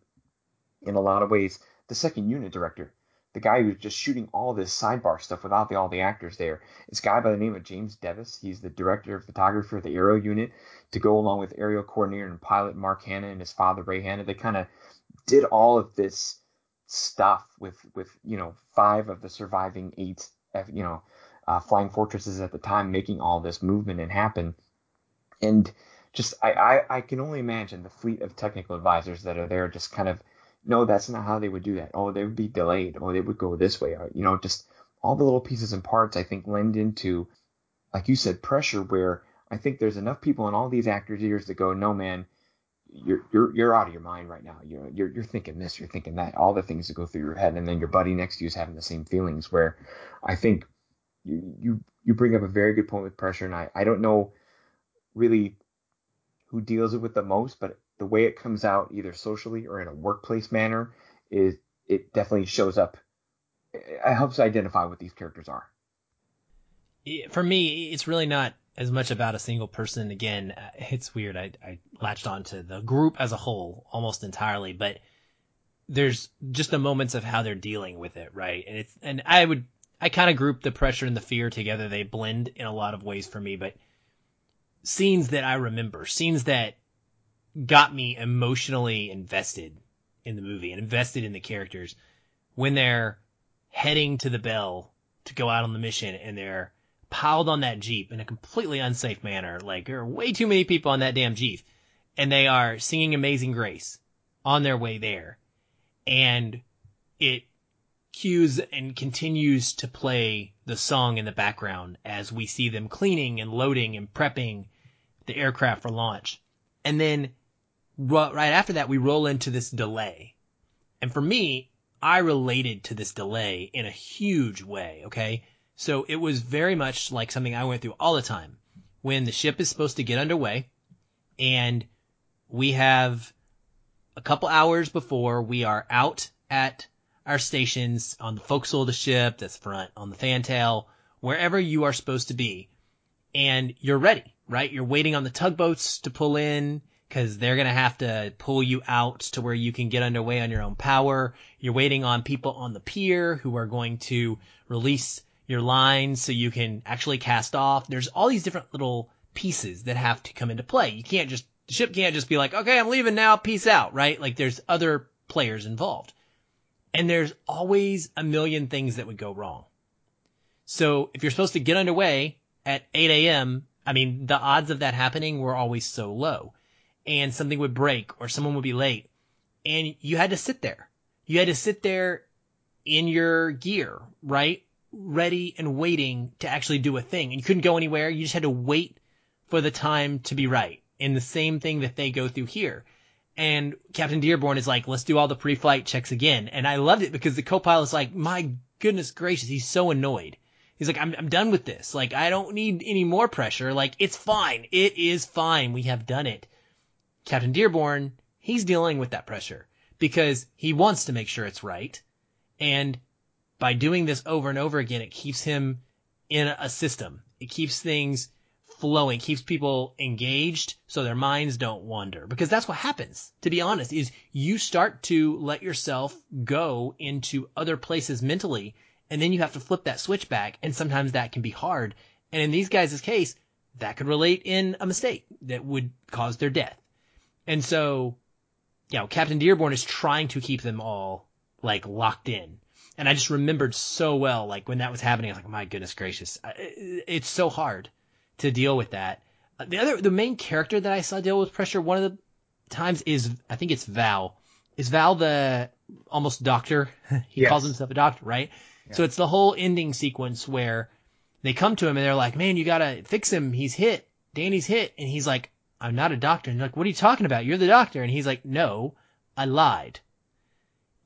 in a lot of ways the second unit director, the guy who's just shooting all this sidebar stuff without the, all the actors there. It's a guy by the name of James Devis. He's the director of photography for the Aero unit to go along with aerial coordinator and pilot Mark Hanna and his father Ray Hanna. They kind of did all of this stuff with with you know five of the surviving eight you know uh, flying fortresses at the time making all this movement and happen and just I, I i can only imagine the fleet of technical advisors that are there just kind of no that's not how they would do that. Oh they would be delayed. Oh they would go this way. Or, you know just all the little pieces and parts i think lend into like you said pressure where i think there's enough people in all these actors ears that go no man you're you're you're out of your mind right now. You're you're you're thinking this, you're thinking that, all the things that go through your head, and then your buddy next to you is having the same feelings. Where I think you you you bring up a very good point with pressure, and I I don't know really who deals it with the most, but the way it comes out either socially or in a workplace manner is it definitely shows up. It helps identify what these characters are. For me, it's really not as much about a single person. Again, uh, it's weird. I, I latched onto the group as a whole almost entirely, but there's just the moments of how they're dealing with it, right? And it's and I would I kind of group the pressure and the fear together. They blend in a lot of ways for me, but scenes that I remember, scenes that got me emotionally invested in the movie and invested in the characters when they're heading to the Belle to go out on the mission and they're piled on that Jeep in a completely unsafe manner. Like there are way too many people on that damn Jeep and they are singing Amazing Grace on their way there. And it cues and continues to play the song in the background as we see them cleaning and loading and prepping the aircraft for launch. And then right after that, we roll into this delay. And for me, I related to this delay in a huge way. Okay. So it was very much like something I went through all the time. When the ship is supposed to get underway and we have a couple hours before we are out at our stations on the forecastle of the ship, that's front, on the fantail, wherever you are supposed to be. And you're ready, right? You're waiting on the tugboats to pull in because they're going to have to pull you out to where you can get underway on your own power. You're waiting on people on the pier who are going to release your lines so you can actually cast off. There's all these different little pieces that have to come into play. You can't just, the ship can't just be like, okay, I'm leaving now, peace out, right? Like there's other players involved. And there's always a million things that would go wrong. So if you're supposed to get underway at 8 a.m., I mean, the odds of that happening were always so low. And something would break or someone would be late. And you had to sit there. You had to sit there in your gear, right? ready and waiting to actually do a thing. And you couldn't go anywhere. You just had to wait for the time to be right. And the same thing that they go through here. And Captain Dearborn is like, let's do all the pre-flight checks again. And I loved it because the co-pilot's like, my goodness gracious, he's so annoyed. He's like, I'm, I'm done with this. Like, I don't need any more pressure. Like, it's fine. It is fine. We have done it. Captain Dearborn, he's dealing with that pressure because he wants to make sure it's right. And by doing this over and over again, it keeps him in a system. It keeps things flowing, keeps people engaged so their minds don't wander. Because that's what happens, to be honest, is you start to let yourself go into other places mentally, and then you have to flip that switch back, and sometimes that can be hard. And in these guys' case, that could relate in a mistake that would cause their death. And so, you know, Captain Dearborn is trying to keep them all like locked in. And I just remembered so well, like when that was happening, I was like, my goodness gracious, it's so hard to deal with that. The other, the main character that I saw deal with pressure one of the times is, I think it's Val. Is Val the almost doctor? *laughs* he yes. calls himself a doctor, right? Yeah. So it's the whole ending sequence where they come to him and they're like, man, you gotta fix him. He's hit. Danny's hit. And he's like, I'm not a doctor. And they're like, what are you talking about? You're the doctor. And he's like, no, I lied.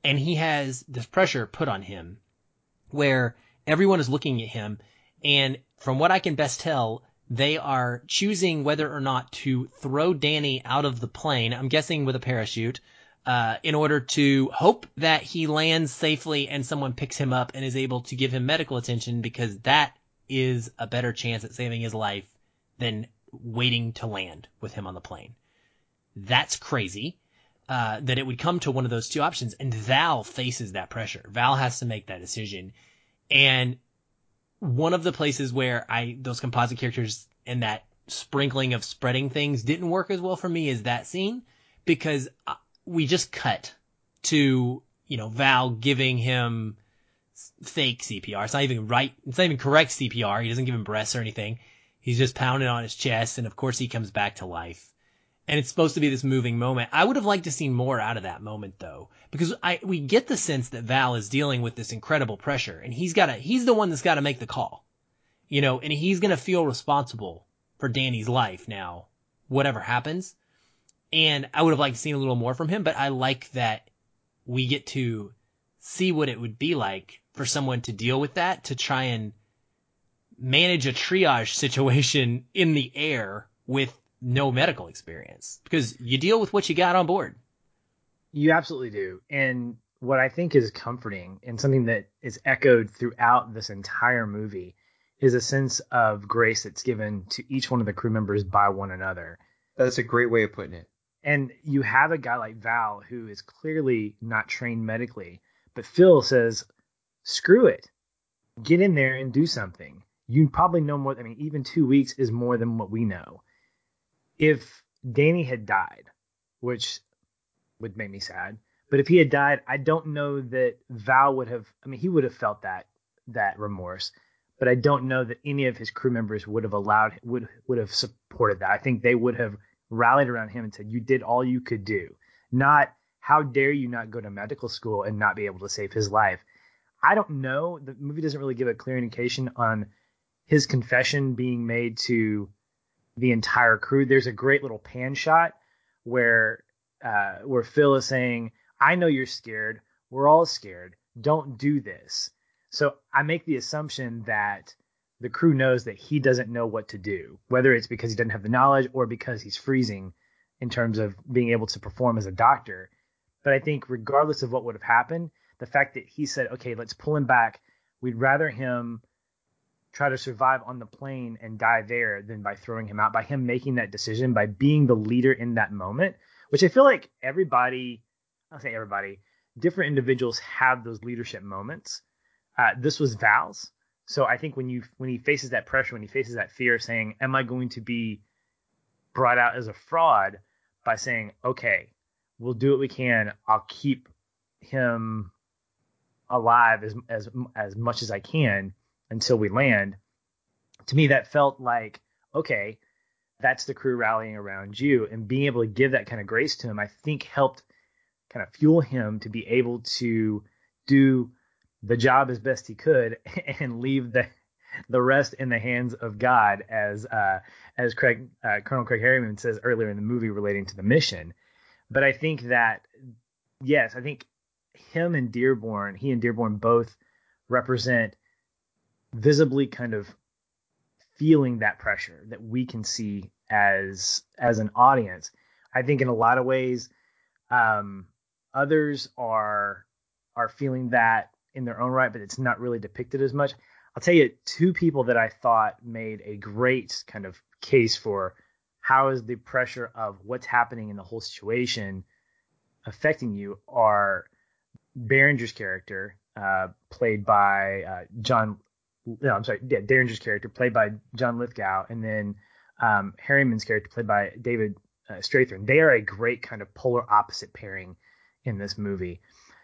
And he has this pressure put on him where everyone is looking at him. And from what I can best tell, they are choosing whether or not to throw Danny out of the plane. I'm guessing with a parachute. Uh, in order to hope that he lands safely and someone picks him up and is able to give him medical attention because that is a better chance at saving his life than waiting to land with him on the plane. That's crazy. Uh, that it would come to one of those two options, and Val faces that pressure. Val has to make that decision, and one of the places where I those composite characters and that sprinkling of spreading things didn't work as well for me is that scene because uh, we just cut to you know Val giving him fake CPR. It's not even right. It's not even correct CPR. He doesn't give him breaths or anything. He's just pounding on his chest, and of course he comes back to life. And it's supposed to be this moving moment. I would have liked to see more out of that moment though, because I we get the sense that Val is dealing with this incredible pressure, and he's got to he's the one that's got to make the call, you know, and he's gonna feel responsible for Danny's life now, whatever happens. And I would have liked to see a little more from him, but I like that we get to see what it would be like for someone to deal with that, to try and manage a triage situation in the air with no medical experience because you deal with what you got on board. You absolutely do. And what I think is comforting and something that is echoed throughout this entire movie is a sense of grace that's given to each one of the crew members by one another. That's a great way of putting it. And you have a guy like Val who is clearly not trained medically, but Phil says, screw it. Get in there and do something you probably know more. I mean, even two weeks is more than what we know. If Danny had died, which would make me sad, but if he had died, I don't know that Val would have. I mean, he would have felt that that remorse, but I don't know that any of his crew members would have allowed would would have supported that. I think they would have rallied around him and said, "You did all you could do." Not how dare you not go to medical school and not be able to save his life. I don't know. The movie doesn't really give a clear indication on his confession being made to the entire crew. There's a great little pan shot where uh, where Phil is saying, "I know you're scared. We're all scared. Don't do this." So I make the assumption that the crew knows that he doesn't know what to do, whether it's because he doesn't have the knowledge or because he's freezing in terms of being able to perform as a doctor. But I think regardless of what would have happened, the fact that he said, "Okay, let's pull him back," we'd rather him try to survive on the plane and die there than by throwing him out. By him making that decision, by being the leader in that moment, which I feel like everybody, I'll say everybody, different individuals have those leadership moments. Uh, this was Val's. So I think when you when he faces that pressure, when he faces that fear, saying, "Am I going to be brought out as a fraud?" by saying, "Okay, we'll do what we can. I'll keep him alive as as as much as I can." Until we land. To me, that felt like, okay, that's the crew rallying around you. And being able to give that kind of grace to him, I think helped kind of fuel him to be able to do the job as best he could *laughs* and leave the the rest in the hands of God, as uh, as Craig uh, Colonel Craig Harriman says earlier in the movie relating to the mission. But I think that yes, I think him and Dearborn, he and Dearborn both represent visibly kind of feeling that pressure that we can see as as an audience. I think in a lot of ways, um, others are are feeling that in their own right, but it's not really depicted as much. I'll tell you two people that I thought made a great kind of case for how is the pressure of what's happening in the whole situation affecting you are Berenger's character, uh, played by uh, John. No, I'm sorry. Yeah, Derringer's character, played by John Lithgow, and then um, Harriman's character, played by David uh, Strathairn. They are a great kind of polar opposite pairing in this movie.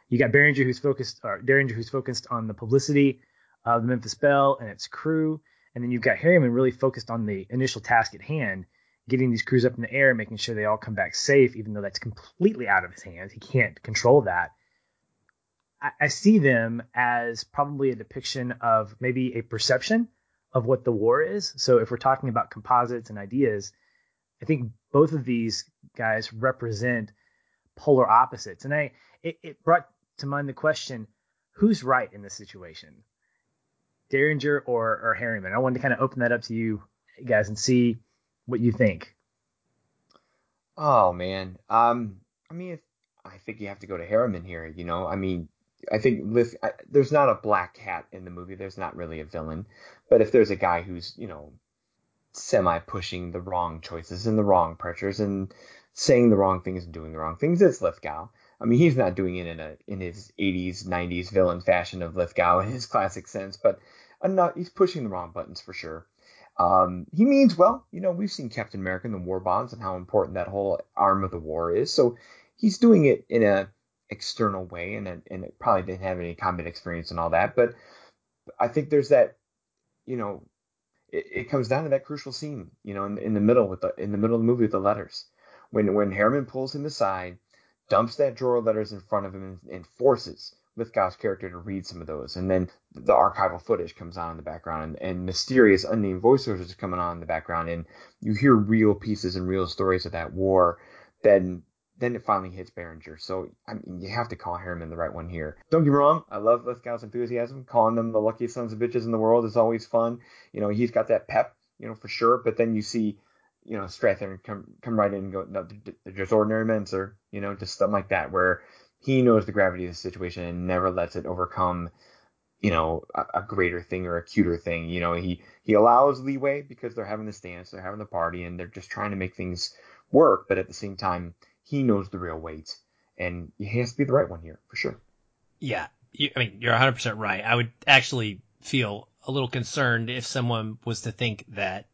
You got Berenger, who's focused, or Derringer, who's focused on the publicity of the Memphis Belle and its crew, and then you've got Harriman really focused on the initial task at hand, getting these crews up in the air, making sure they all come back safe, even though that's completely out of his hands. He can't control that. I, see them as probably a depiction of maybe a perception of what the war is. So if we're talking about composites and ideas, I think both of these guys represent polar opposites. And I it, it brought to mind the question, who's right in this situation? Derringer or, or Harriman? I wanted to kind of open that up to you guys and see what you think. Oh man. Um I mean I think you have to go to Harriman here, you know. I mean, I think I, there's not a black cat in the movie. There's not really a villain, but if there's a guy who's you know semi pushing the wrong choices and the wrong pressures and saying the wrong things and doing the wrong things, it's Lithgow. I mean, he's not doing it in a in his 80s 90s villain fashion of Lithgow *laughs* in his classic sense, but he's pushing the wrong buttons for sure. Um, he means well. You know, we've seen Captain America and the war bonds and how important that whole arm of the war is. So he's doing it in a external way, and and it probably didn't have any combat experience and all that. But I think there's that, you know, it, it comes down to that crucial scene, you know, in, in the middle with the in the middle of the movie with the letters, when when Harriman pulls him aside, dumps that drawer of letters in front of him, and, and forces Lithgow's character to read some of those, and then the archival footage comes on in the background, and, and mysterious unnamed voiceovers are coming on in the background, and you hear real pieces and real stories of that war. Then then it finally hits Berenger. So I mean, you have to call Harriman the right one here. Don't get me wrong, I love Lithgow's enthusiasm. Calling them the luckiest sons of bitches in the world is always fun. You know, he's got that pep, you know, for sure. But then you see, you know, Strathairn come come right in and go, no, they're just ordinary men, sir. You know, just something like that, where he knows the gravity of the situation and never lets it overcome you know, a, a, greater thing or a cuter thing. You know, he he allows leeway because they're having the dance, they're having the party, and they're just trying to make things work. But at the same time, he knows the real weight, and he has to be the right one here for sure. Yeah, you, I mean, you're 100 percent right. I would actually feel a little concerned if someone was to think that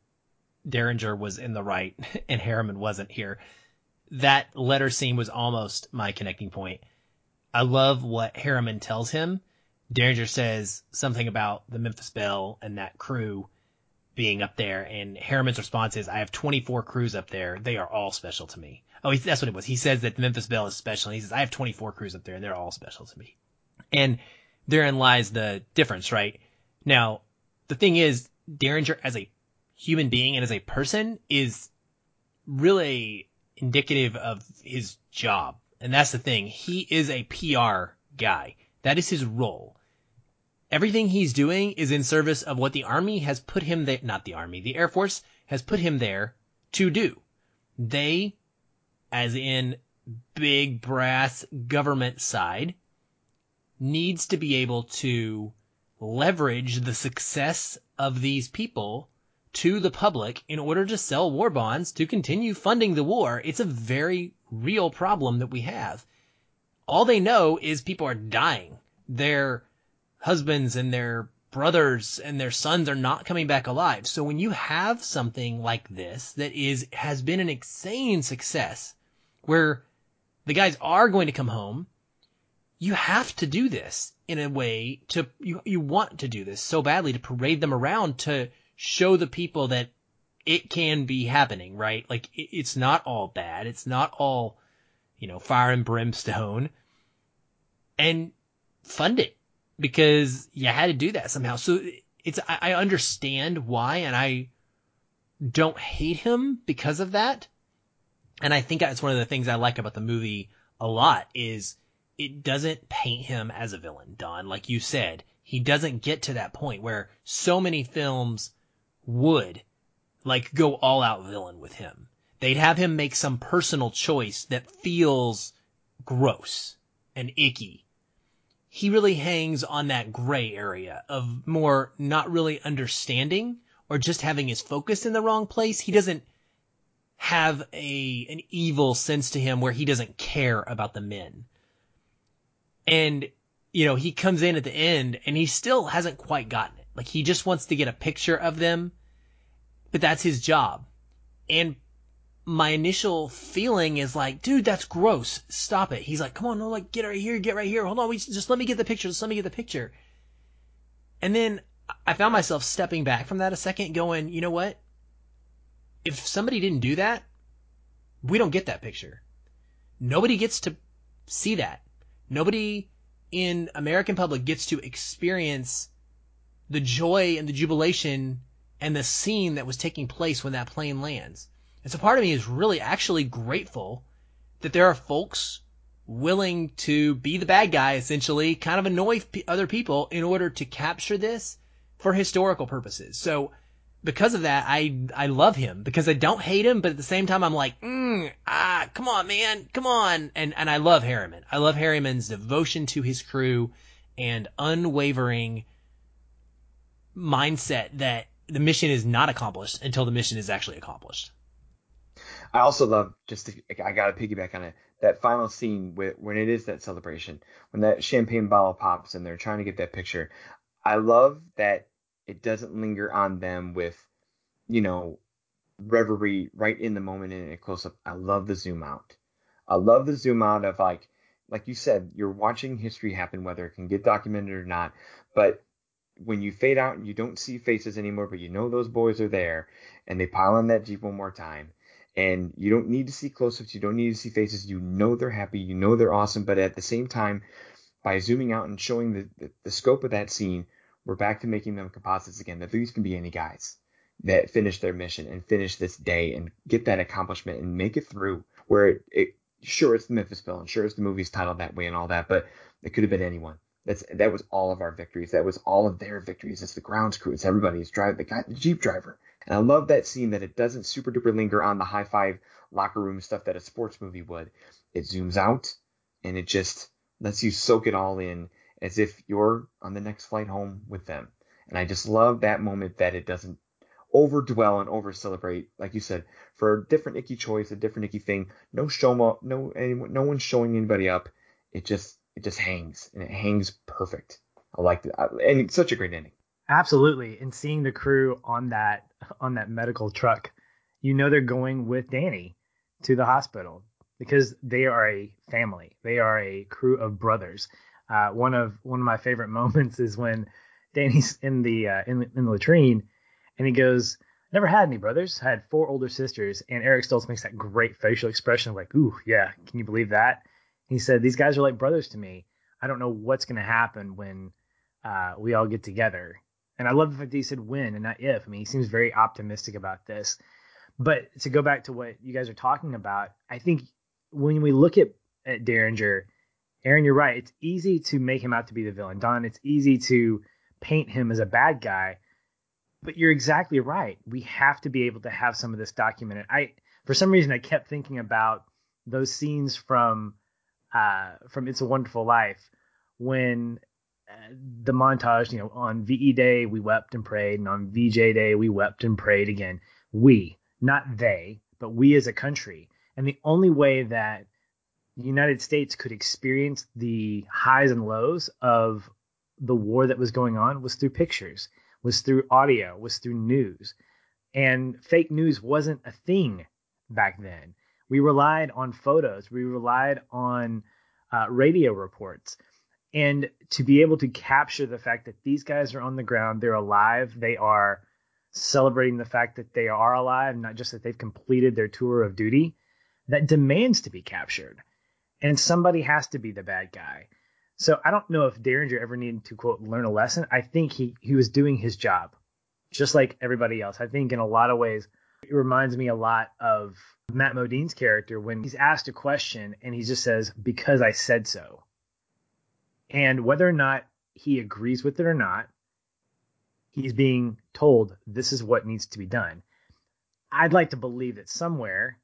Derringer was in the right *laughs* and Harriman wasn't here. That letter scene was almost my connecting point. I love what Harriman tells him. Derringer says something about the Memphis Belle and that crew being up there, and Harriman's response is, "I have 24 crews up there. They are all special to me." Oh, he, that's what it was. He says that Memphis Belle is special. And he says, I have 24 crews up there and they're all special to me. And therein lies the difference, right? Now, the thing is, Derringer as a human being and as a person is really indicative of his job. And that's the thing. He is a PR guy. That is his role. Everything he's doing is in service of what the army has put him there, not the army, the Air Force has put him there to do. They as in big brass government side, needs to be able to leverage the success of these people to the public in order to sell war bonds to continue funding the war. It's a very real problem that we have. All they know is people are dying. Their husbands and their brothers and their sons are not coming back alive. So when you have something like this that is, has been an insane success, where the guys are going to come home, you have to do this in a way to, you, you want to do this so badly to parade them around to show the people that it can be happening, right? Like it, it's not all bad. It's not all, you know, fire and brimstone and fund it because you had to do that somehow. So it's I, I understand why, and I don't hate him because of that. And I think that's one of the things I like about the movie a lot is it doesn't paint him as a villain, Don. Like you said, he doesn't get to that point where so many films would like go all out villain with him. They'd have him make some personal choice that feels gross and icky. He really hangs on that gray area of more not really understanding or just having his focus in the wrong place. He doesn't have a an evil sense to him where he doesn't care about the men. And you know, he comes in at the end and he still hasn't quite gotten it. Like he just wants to get a picture of them, but that's his job. And my initial feeling is like, dude, that's gross. Stop it. He's like, come on, no, like get right here, get right here. Hold on, we just let me get the picture. Just let me get the picture. And then I found myself stepping back from that a second, going, you know what? If somebody didn't do that, we don't get that picture. Nobody gets to see that. Nobody in American public gets to experience the joy and the jubilation and the scene that was taking place when that plane lands. And so part of me is really actually grateful that there are folks willing to be the bad guy, essentially, kind of annoy other people in order to capture this for historical purposes. So because of that, I I love him because I don't hate him, but at the same time, I'm like, mm, ah, come on, man, come on, and and I love Harriman. I love Harriman's devotion to his crew and unwavering mindset that the mission is not accomplished until the mission is actually accomplished. I also love just to, I got to piggyback on it that final scene with, when it is that celebration when that champagne bottle pops and they're trying to get that picture. I love that it doesn't linger on them with, you know, reverie right in the moment in a close up. I love the zoom out. I love the zoom out of like, like you said, you're watching history happen, whether it can get documented or not. But when you fade out and you don't see faces anymore, but you know those boys are there, and they pile on that jeep one more time, and you don't need to see close-ups, you don't need to see faces. You know they're happy, you know they're awesome, but at the same time, by zooming out and showing the, the, the scope of that scene, we're back to making them composites again. That these can be any guys that finish their mission and finish this day and get that accomplishment and make it through. Where it, it sure it's the Memphis and sure it's the movie's titled that way and all that, but it could have been anyone. That's that was all of our victories. That was all of their victories. It's the grounds crew. It's everybody's drive the guy, the jeep driver. And I love that scene that it doesn't super duper linger on the high five locker room stuff that a sports movie would. It zooms out and it just lets you soak it all in as if you're on the next flight home with them. And I just love that moment that it doesn't over dwell and over celebrate, like you said, for a different icky choice, a different icky thing. No show no anyone, no one's showing anybody up. It just it just hangs and it hangs perfect. I like it, and it's such a great ending. Absolutely, and seeing the crew on that on that medical truck, you know they're going with Danny to the hospital because they are a family. They are a crew of brothers. Uh, one of one of my favorite *laughs* moments is when Danny's in the uh, in, in the latrine, and he goes, "Never had any brothers. I had four older sisters." And Eric Stoltz makes that great facial expression of like, "Ooh, yeah, can you believe that?" He said, "These guys are like brothers to me. I don't know what's going to happen when uh, we all get together." And I love the fact that he said when and not if. I mean, he seems very optimistic about this. But to go back to what you guys are talking about, I think when we look at, at Derringer, Aaron, you're right. It's easy to make him out to be the villain. Don, it's easy to paint him as a bad guy. But you're exactly right. We have to be able to have some of this documented. I, for some reason, I kept thinking about those scenes from, uh, from It's a Wonderful Life when the montage, you know, on VE Day we wept and prayed, and on VJ Day we wept and prayed again. We, not they, but we as a country. And the only way that the United States could experience the highs and lows of the war that was going on was through pictures, was through audio, was through news. And fake news wasn't a thing back then. We relied on photos, we relied on uh, radio reports. And to be able to capture the fact that these guys are on the ground, they're alive, they are celebrating the fact that they are alive, not just that they've completed their tour of duty, that demands to be captured and somebody has to be the bad guy. So I don't know if Derringer ever needed to quote learn a lesson. I think he he was doing his job, just like everybody else. I think in a lot of ways it reminds me a lot of Matt Modine's character when he's asked a question and he just says because I said so. And whether or not he agrees with it or not, he's being told this is what needs to be done. I'd like to believe that somewhere,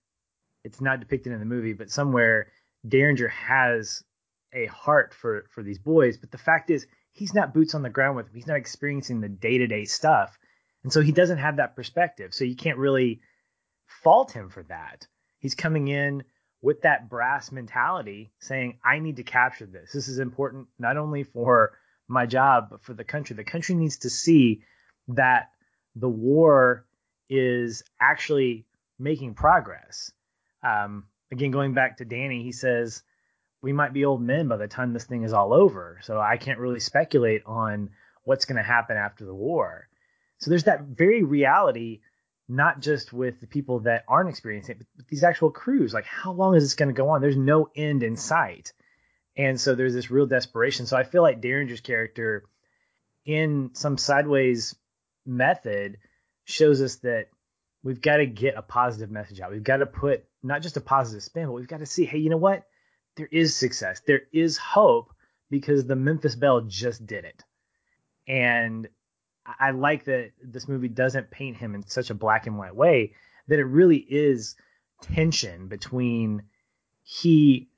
it's not depicted in the movie, but somewhere Derringer has a heart for for these boys. But the fact is, he's not boots on the ground with them. He's not experiencing the day to day stuff, and so he doesn't have that perspective. So you can't really fault him for that. He's coming in with that brass mentality, saying, "I need to capture this. This is important not only for my job, but for the country. The country needs to see that the war is actually making progress." Um, again, going back to Danny, he says we might be old men by the time this thing is all over. So I can't really speculate on what's going to happen after the war. So there's that very reality, not just with the people that aren't experiencing it, but these actual crews. Like, how long is this going to go on? There's no end in sight. And so there's this real desperation. So I feel like Derringer's character, in some sideways method, shows us that we've got to get a positive message out. We've got to put not just a positive spin, but we've got to see, hey, you know what? there is success. There is hope because the Memphis Belle just did it. And I like that this movie doesn't paint him in such a black and white way, that it really is tension between he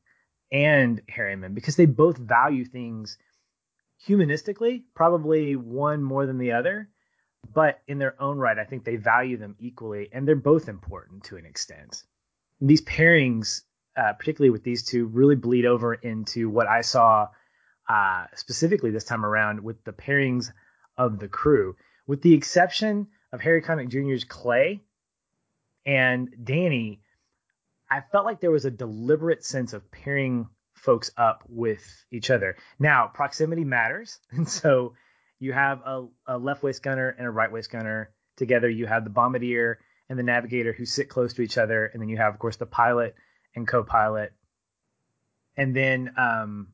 and Harriman because they both value things humanistically, probably one more than the other, but in their own right, I think they value them equally and they're both important to an extent. These pairings uh, particularly with these two, really bleed over into what I saw uh, specifically this time around with the pairings of the crew, with the exception of Harry Connick Jr.'s Clay and Danny. I felt like there was a deliberate sense of pairing folks up with each other. Now, proximity matters, *laughs* and so you have a, a left waist gunner and a right waist gunner together. You have the bombardier and the navigator who sit close to each other, and then you have, of course, the pilot and co-pilot, and then um,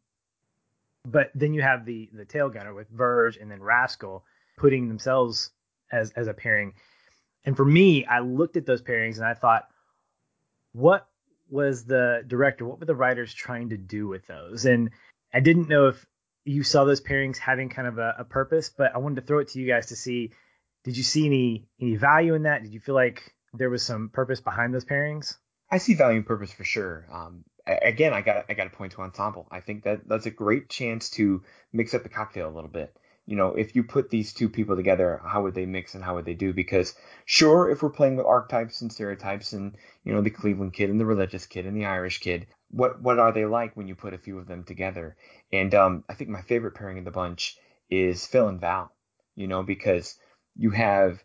but then you have the the tail gunner with Virge and then Rascal putting themselves as as a pairing. And for me, I looked at those pairings and I thought, what was the director, what were the writers trying to do with those? And I didn't know if you saw those pairings having kind of a, a purpose, but I wanted to throw it to you guys to see. Did you see any any value in that? Did you feel like there was some purpose behind those pairings? I see value and purpose for sure. Um, again, I got I got to point to ensemble. I think that that's a great chance to mix up the cocktail a little bit. You know, if you put these two people together, how would they mix and how would they do? Because sure, if we're playing with archetypes and stereotypes, and you know, the Cleveland kid and the religious kid and the Irish kid, what what are they like when you put a few of them together? And um, I think my favorite pairing in the bunch is Phil and Val. You know, because you have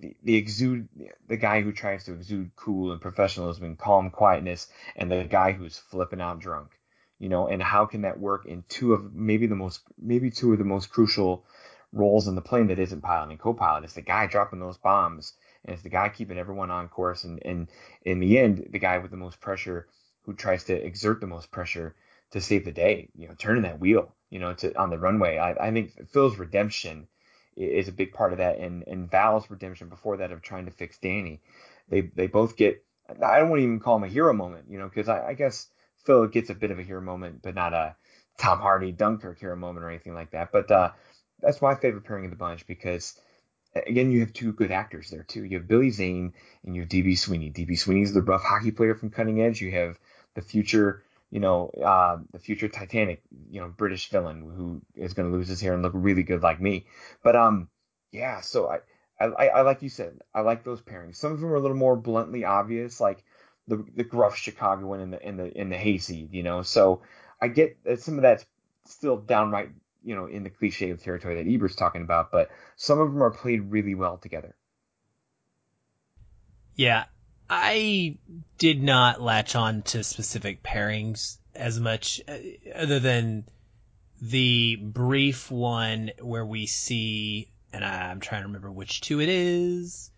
the, exude the guy who tries to exude cool and professionalism and calm quietness and the guy who's flipping out drunk you know and how can that work in two of maybe the most maybe two of the most crucial roles in the plane that isn't pilot and co-pilot. It's the guy dropping those bombs and it's the guy keeping everyone on course and, and in the end the guy with the most pressure who tries to exert the most pressure to save the day you know turning that wheel you know to on the runway. I, I think phil's redemption is a big part of that. And and Val's redemption before that of trying to fix Danny, they they both get. I don't want to even call him a hero moment, you know, because I, I guess Phil gets a bit of a hero moment, but not a Tom Hardy Dunkirk hero moment or anything like that. But uh, that's my favorite pairing of the bunch because again, you have two good actors there too. You have Billy Zane and you have DB Sweeney. DB Sweeney's the rough hockey player from Cutting Edge. You have the future you know, uh, the future Titanic, you know, British villain who is going to lose his hair and look really good like me. But um, yeah. So I, I, I like you said, I like those pairings. Some of them are a little more bluntly obvious, like the the gruff Chicagoan in the in the in the hayseed, you know. So I get that some of that's still downright, you know, in the cliche of territory that Ebert's talking about, but some of them are played really well together. Yeah, I did not latch on to specific pairings as much, uh, other than the brief one where we see, and I'm trying to remember which two it is,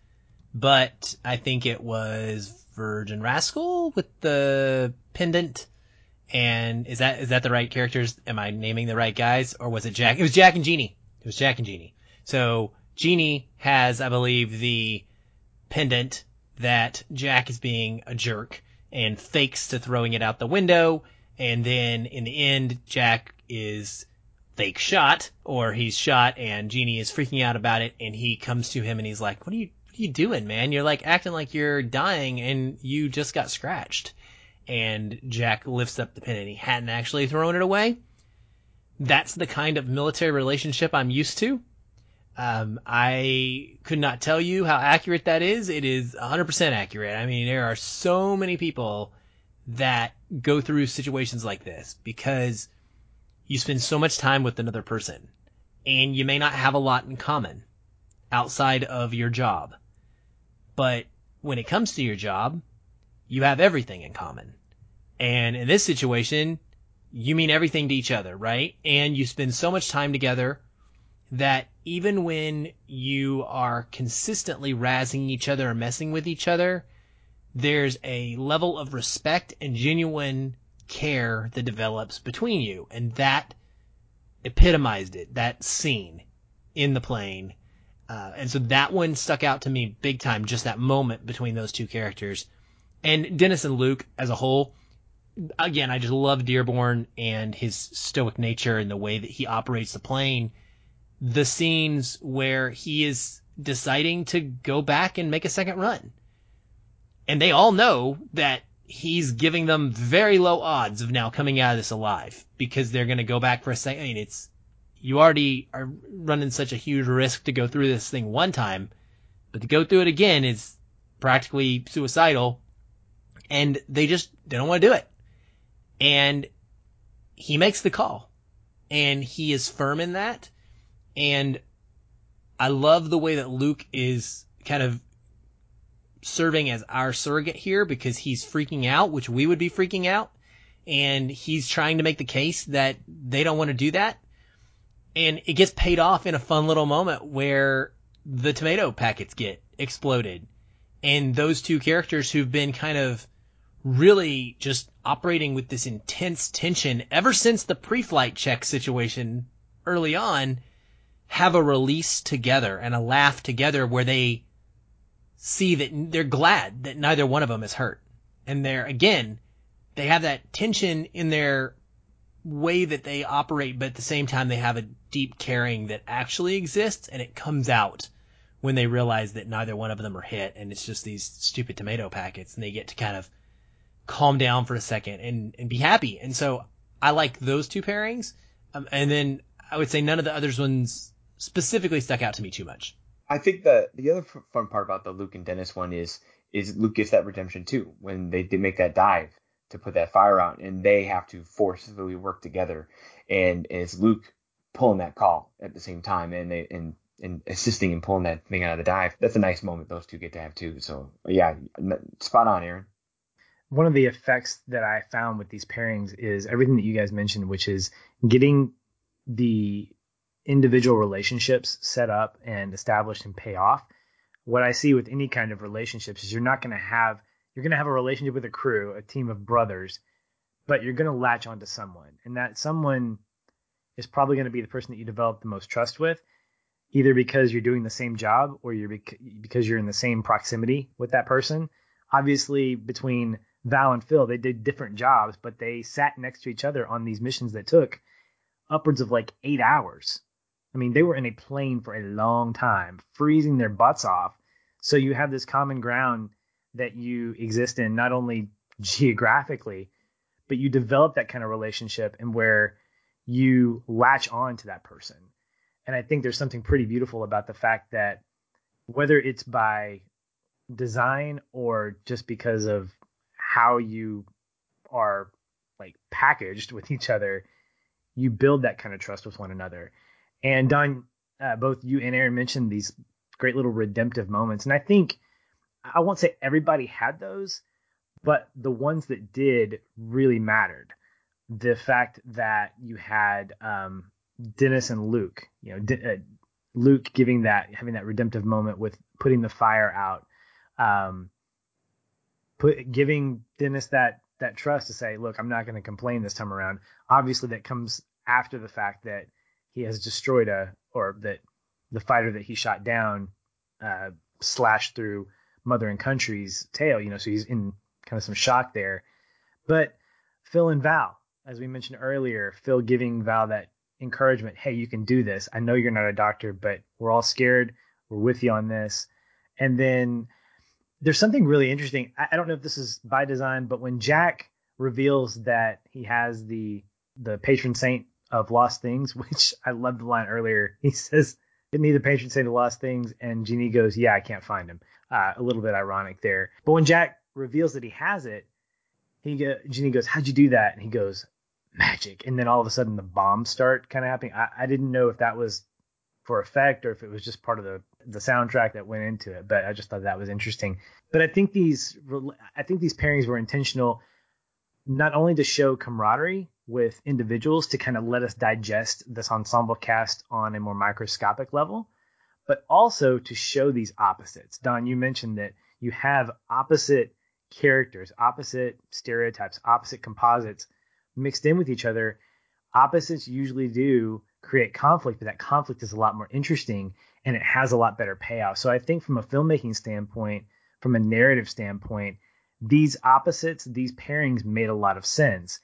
but I think it was Virge and Rascal with the pendant and is that is that the right characters? Am I naming the right guys, or was it Jack? It was Jack and Genie. It was Jack and Genie. So Genie has, I believe, the pendant that Jack is being a jerk and fakes to throwing it out the window, and then in the end, Jack is fake shot, or he's shot, and Genie is freaking out about it, and he comes to him and he's like, "What are you?" What are you doing, man? You're like acting like you're dying and you just got scratched and Jack lifts up the pin and he hadn't actually thrown it away. That's the kind of military relationship I'm used to. Um, I could not tell you how accurate that is. It is 100% accurate. I mean, there are so many people that go through situations like this because you spend so much time with another person and you may not have a lot in common outside of your job. But when it comes to your job, you have everything in common. And in this situation, you mean everything to each other, right? And you spend so much time together that even when you are consistently razzing each other or messing with each other, there's a level of respect and genuine care that develops between you. And that epitomized it, that scene in the plane. Uh, and so that one stuck out to me big time, just that moment between those two characters. And Dennis and Luke as a whole, again, I just love Dearborn and his stoic nature and the way that he operates the plane. The scenes where he is deciding to go back and make a second run. And they all know that he's giving them very low odds of now coming out of this alive because they're going to go back for a second. I mean, it's, you already are running such a huge risk to go through this thing one time, but to go through it again is practically suicidal. And they just, they don't want to do it and he makes the call and he is firm in that. And I love the way that Luke is kind of serving as our surrogate here because he's freaking out, which we would be freaking out. And he's trying to make the case that they don't want to do that. And it gets paid off in a fun little moment where the tomato packets get exploded. And those two characters who've been kind of really just operating with this intense tension ever since the pre-flight check situation early on have a release together and a laugh together where they see that they're glad that neither one of them is hurt. And they're, again, they have that tension in their way that they operate, but at the same time they have a deep caring that actually exists and it comes out when they realize that neither one of them are hit and it's just these stupid tomato packets and they get to kind of calm down for a second and, and be happy. And so I like those two pairings. Um, and then I would say none of the others ones specifically stuck out to me too much. I think the the other fun part about the Luke and Dennis one is is Luke gets that redemption too when they did make that dive to put that fire out and they have to forcefully work together and it's Luke pulling that call at the same time and they and and assisting and pulling that thing out of the dive. That's a nice moment those two get to have too. So yeah, spot on, Aaron one of the effects that I found with these pairings is everything that you guys mentioned, which is getting the individual relationships set up and established and pay off. What I see with any kind of relationships is you're not going to have you're going to have a relationship with a crew, a team of brothers, but you're going to latch onto someone, and that someone is probably going to be the person that you develop the most trust with, either because you're doing the same job or you're because you're in the same proximity with that person. Obviously, between Val and Phil, they did different jobs, but they sat next to each other on these missions that took upwards of like eight hours. I mean, they were in a plane for a long time, freezing their butts off. So you have this common ground that you exist in, not only geographically, but you develop that kind of relationship and where you latch on to that person. And I think there's something pretty beautiful about the fact that whether it's by design or just because of how you are like packaged with each other, you build that kind of trust with one another. And Don, uh, both you and Aaron mentioned these great little redemptive moments, and I think I won't say everybody had those, but the ones that did really mattered. The fact that you had um, Dennis and Luke, you know, D- uh, Luke giving that having that redemptive moment with putting the fire out. Um, put giving Dennis that that trust to say, look, I'm not going to complain this time around. Obviously, that comes after the fact that he has destroyed a or that the fighter that he shot down uh, slashed through Mother and Country's tail. You know, so he's in kind of some shock there. But Phil and Val, as we mentioned earlier, Phil giving Val that encouragement, hey, you can do this. I know you're not a doctor, but we're all scared. We're with you on this. And then there's something really interesting. I, I don't know if this is by design, but when Jack reveals that he has the the patron saint of lost things, *laughs* which I love the line earlier. He says, "Didn't he the patron saint of lost things?" And Genie goes, "Yeah, I can't find him." Uh, a little bit ironic there. But when Jack reveals that he has it, he go, Genie goes, "How'd you do that?" And he goes, "Magic." And then all of a sudden the bombs start kind of happening. I, I didn't know if that was for effect or if it was just part of the the soundtrack that went into it. But I just thought that was interesting. But I think these I think these pairings were intentional, not only to show camaraderie with individuals to kind of let us digest this ensemble cast on a more microscopic level, but also to show these opposites. Don, you mentioned that you have opposite characters, opposite stereotypes, opposite composites mixed in with each other. Opposites usually do create conflict, but that conflict is a lot more interesting and it has a lot better payoff. So I think from a filmmaking standpoint, from a narrative standpoint, these opposites, these pairings made a lot of sense.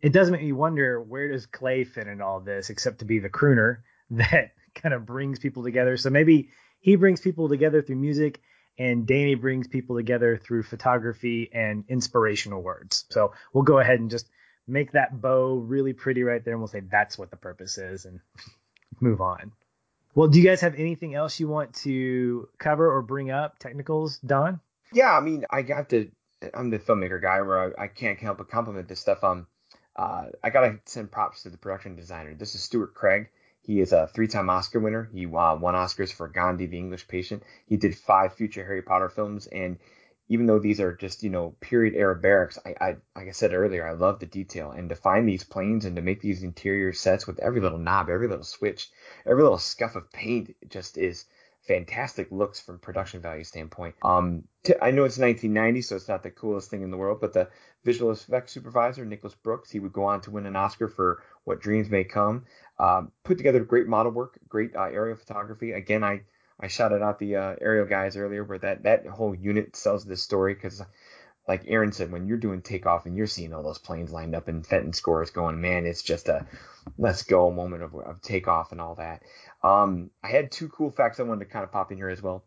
It does make me wonder where does Clay fit in all this, except to be the crooner *laughs* that kind of brings people together. So maybe he brings people together through music, and Danny brings people together through photography and inspirational words. So we'll go ahead and just make that bow really pretty right there, and we'll say that's what the purpose is, and *laughs* move on. Well, do you guys have anything else you want to cover or bring up? Technicals, Don? Yeah, I mean, I got to. I'm the filmmaker guy where I, I can't help but compliment this stuff. Um, uh, I gotta send props to the production designer. This is Stuart Craig. He is a three-time Oscar winner. He uh, won Oscars for Gandhi, the English Patient. He did five future Harry Potter films, and even though these are just you know period era barracks, I, I like I said earlier, I love the detail and to find these planes and to make these interior sets with every little knob, every little switch, every little scuff of paint just is fantastic looks from production value standpoint. Um, t- I know it's 1990, so it's not the coolest thing in the world, but the visual effects supervisor Nicholas Brooks, he would go on to win an Oscar for What Dreams May Come. Um, put together great model work, great uh, aerial photography. Again, I I shouted out the uh, aerial guys earlier, where that that whole unit sells this story because, like Aaron said, when you're doing takeoff and you're seeing all those planes lined up and Fenton scores going, man, it's just a let's go moment of, of takeoff and all that. Um, I had two cool facts I wanted to kind of pop in here as well.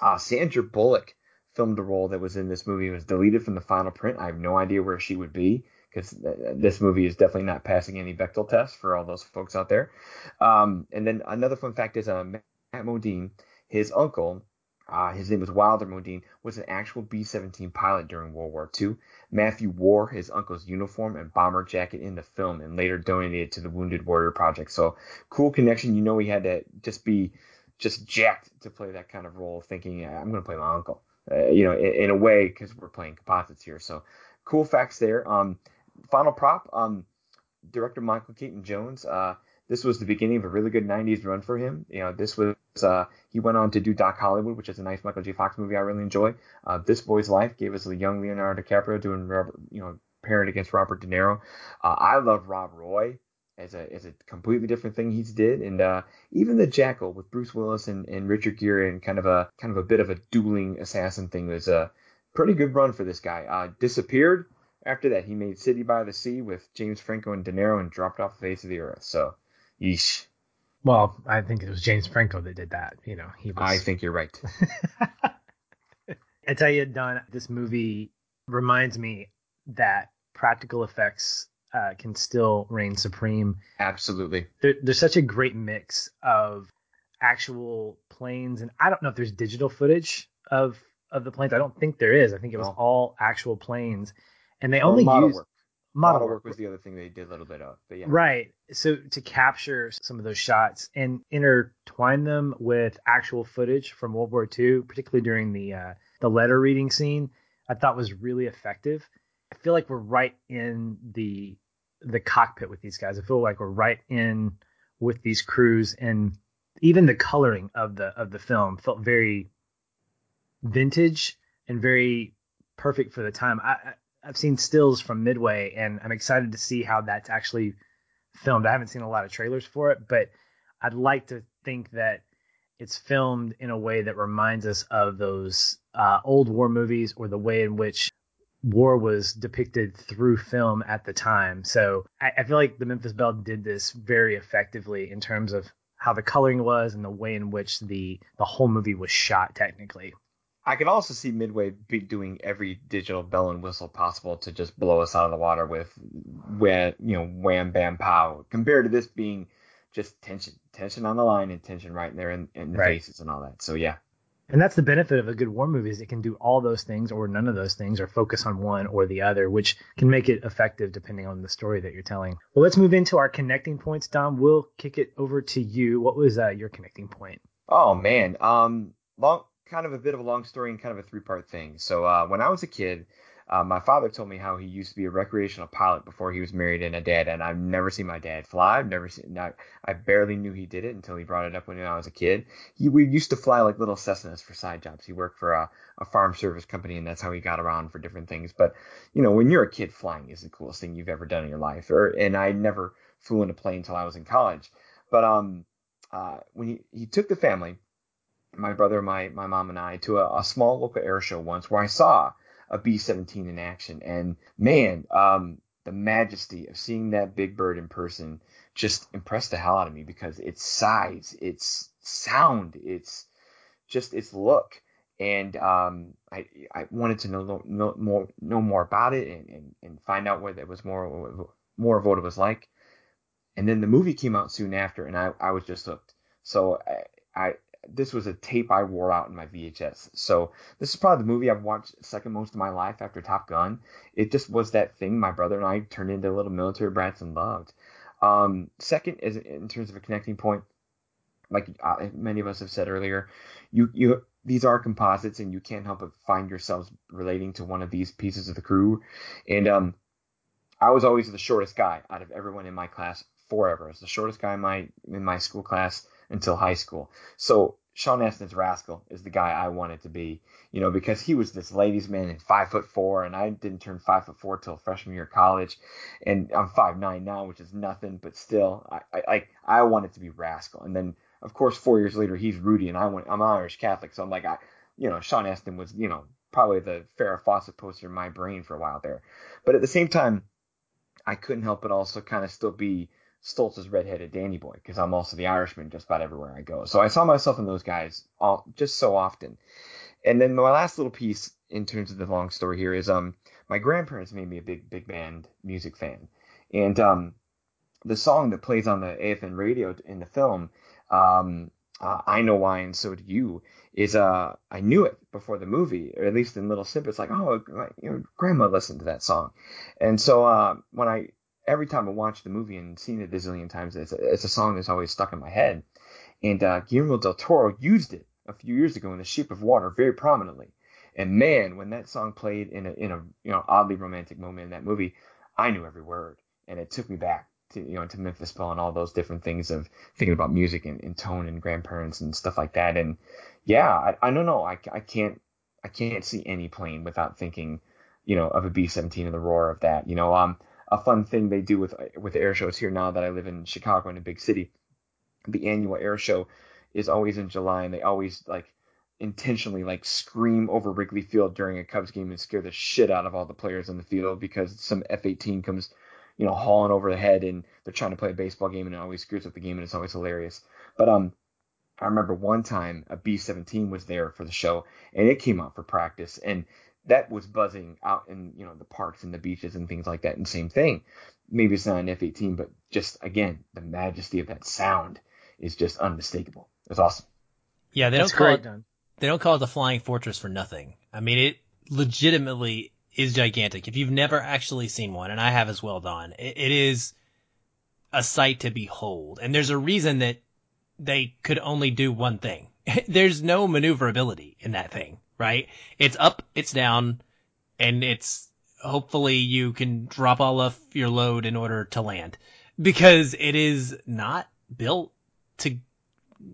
Uh, Sandra Bullock filmed a role that was in this movie. Was deleted from the final print. I have no idea where she would be because this movie is definitely not passing any Bechdel tests for all those folks out there. Um, and then another fun fact is uh, Matt Modine, his uncle, uh, his name was Wilder Modine, was an actual B 17 pilot during World War II. Matthew wore his uncle's uniform and bomber jacket in the film and later donated to the Wounded Warrior Project. So, cool connection. You know, he had to just be just jacked to play that kind of role, thinking, I'm going to play my uncle, uh, you know, in, in a way, because we're playing composites here. So, cool facts there. Um, final prop um, director Michael Caton-Jones. Uh, this was the beginning of a really good 90s run for him. You know, this was uh, he went on to do Doc Hollywood, which is a nice Michael J. Fox movie I really enjoy. Uh, this Boy's Life gave us a young Leonardo DiCaprio doing Robert, you know, pairing against Robert De Niro. Uh, I love Rob Roy as a as a completely different thing he's did, and uh, even the Jackal with Bruce Willis and, and Richard Gere and kind of a kind of a bit of a dueling assassin thing was a pretty good run for this guy. Uh, disappeared after that. He made City by the Sea with James Franco and De Niro and dropped off the face of the earth. So Yeesh. Well, I think it was James Franco that did that. You know, he was. I think you're right. *laughs* I tell you, Don, this movie reminds me that practical effects uh, can still reign supreme. Absolutely. There, there's such a great mix of actual planes, and I don't know if there's digital footage of of the planes. I don't think there is. I think it was no. all actual planes, and they or only used work model, model work was the other thing they did a little bit of. But yeah. Right. So to capture some of those shots and intertwine them with actual footage from World War II, particularly during the uh, the letter reading scene, I thought was really effective. I feel like we're right in the the cockpit with these guys. I feel like we're right in with these crews and even the coloring of the of the film felt very vintage and very perfect for the time. I I've seen stills from Midway, and I'm excited to see how that's actually filmed. I haven't seen a lot of trailers for it, but I'd like to think that it's filmed in a way that reminds us of those uh, old war movies or the way in which war was depicted through film at the time. So I, I feel like the Memphis Belle did this very effectively in terms of how the coloring was and the way in which the the whole movie was shot technically. I could also see Midway be doing every digital bell and whistle possible to just blow us out of the water with, where you know, wham bam pow. Compared to this being just tension, tension on the line and tension right there in, in the right. faces and all that. So yeah, and that's the benefit of a good war movie is it can do all those things or none of those things or focus on one or the other, which can make it effective depending on the story that you're telling. Well, let's move into our connecting points. Don, we'll kick it over to you. What was uh, your connecting point? Oh man, um, long, kind of a bit of a long story and kind of a three part thing. So uh, when I was a kid, uh, my father told me how he used to be a recreational pilot before he was married and a dad, and I've never seen my dad fly. I've never seen. I, I barely knew he did it until he brought it up when I was a kid. He we used to fly like little Cessnas for side jobs. He worked for a, a farm service company, and that's how he got around for different things. But you know, when you're a kid, flying is the coolest thing you've ever done in your life. Or and I never flew in a plane until I was in college. But um, uh, when he he took the family, my brother, my my mom, and I to a, a small local air show once where I saw a B-17 in action. And man, um, the majesty of seeing that big bird in person just impressed the hell out of me because its size, its sound, its just its look. And um, I, I wanted to know, know more know more about it and, and, and find out what it was more more of what it was like. And then the movie came out soon after, and I, I was just hooked. So I, I this was a tape I wore out in my VHS. So this is probably the movie I've watched second most of my life after Top Gun. It just was that thing my brother and I turned into little military brats and loved. Um, second is in terms of a connecting point, like uh, many of us have said earlier, you you these are composites and you can't help but find yourselves relating to one of these pieces of the crew. And um, I was always the shortest guy out of everyone in my class forever. I was the shortest guy in my in my school class until high school. So Sean Astin's Rascal is the guy I wanted to be, you know, because he was this ladies' man and five foot four, and I didn't turn five foot four till freshman year of college, and I'm five nine now, which is nothing, but still, I I I wanted to be Rascal, and then of course four years later he's Rudy, and I went I'm Irish Catholic, so I'm like I, you know, Sean Astin was you know probably the Farrah Fawcett poster in my brain for a while there, but at the same time, I couldn't help but also kind of still be Stoltz's redheaded Danny boy because I'm also the Irishman just about everywhere I go. So I saw myself in those guys all, just so often. And then my last little piece in terms of the long story here is um my grandparents made me a big big band music fan, and um the song that plays on the AFN radio in the film um uh, I know why and so do you is uh I knew it before the movie or at least in little snippets like oh you know grandma listened to that song and so uh when I every time I watch the movie and seen it a zillion times, it's a, it's a song that's always stuck in my head. And uh, Guillermo del Toro used it a few years ago in The Shape of Water very prominently. And man, when that song played in a in a you know oddly romantic moment in that movie, I knew every word, and it took me back to you know to Memphis Belle and all those different things of thinking about music and, and tone and grandparents and stuff like that. And yeah, I, I don't know, I, I can't I can't see any plane without thinking, you know, of a B-17 and the roar of that. You know, um, a fun thing they do with with air shows here now that I live in Chicago in a big city. The annual air show is always in July, and they always like intentionally like scream over Wrigley Field during a Cubs game and scare the shit out of all the players in the field because some F-18 comes, you know, hauling over the head and they're trying to play a baseball game and it always screws up the game and it's always hilarious. But um, I remember one time a B-17 was there for the show and it came out for practice and that was buzzing out in you know the parks and the beaches and things like that. And same thing, maybe it's not an F-18, but just again the majesty of that sound is just unmistakable. It's awesome. Yeah, they That's don't call it done. they don't call it the Flying Fortress for nothing. I mean, it legitimately is gigantic. If you've never actually seen one, and I have as well, Don, it, it is a sight to behold. And there's a reason that they could only do one thing. *laughs* there's no maneuverability in that thing right? It's up, it's down, and it's hopefully you can drop all of your load in order to land because it is not built to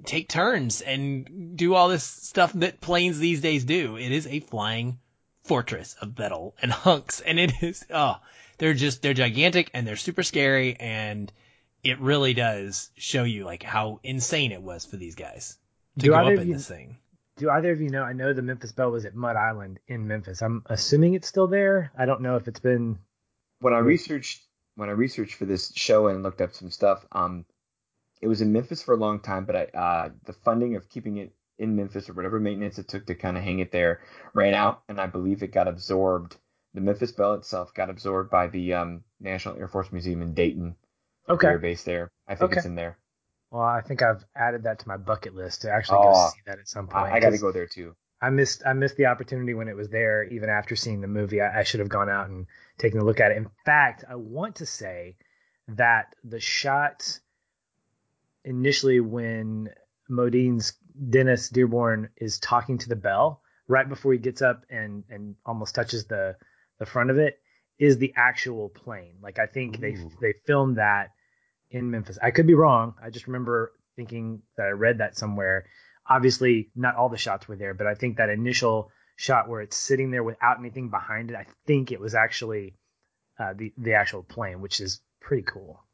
take turns and do all this stuff that planes these days do. It is a flying fortress of metal and *laughs* hunks, and it is oh, they're just they're gigantic and they're super scary, and it really does show you like how insane it was for these guys to Do go up in you- this thing. Do either of you know? I know the Memphis Belle was at Mud Island in Memphis. I'm assuming it's still there. I don't know if it's been. when I researched when I researched for this show and looked up some stuff, um, it was in Memphis for a long time, but I uh, the funding of keeping it in Memphis or whatever maintenance it took to kind of hang it there ran out, and I believe it got absorbed. The Memphis Belle itself got absorbed by the um, National Air Force Museum in Dayton, Okay. Air Base there. I think it's in there. Well, I think I've added that to my bucket list to actually go Oh, see that at some point. I, I got to go there too. I missed I missed the opportunity when it was there. Even after seeing the movie, I, I should have gone out and taken a look at it. In fact, I want to say that the shot initially when Modine's Dennis Dearborn is talking to the Belle right before he gets up and and almost touches the the front of it is the actual plane. Like I think they they filmed that in Memphis. I could be wrong. I just remember thinking that I read that somewhere. Obviously, not all the shots were there, but I think that initial shot where it's sitting there without anything behind it, I think it was actually uh, the the actual plane, which is pretty cool.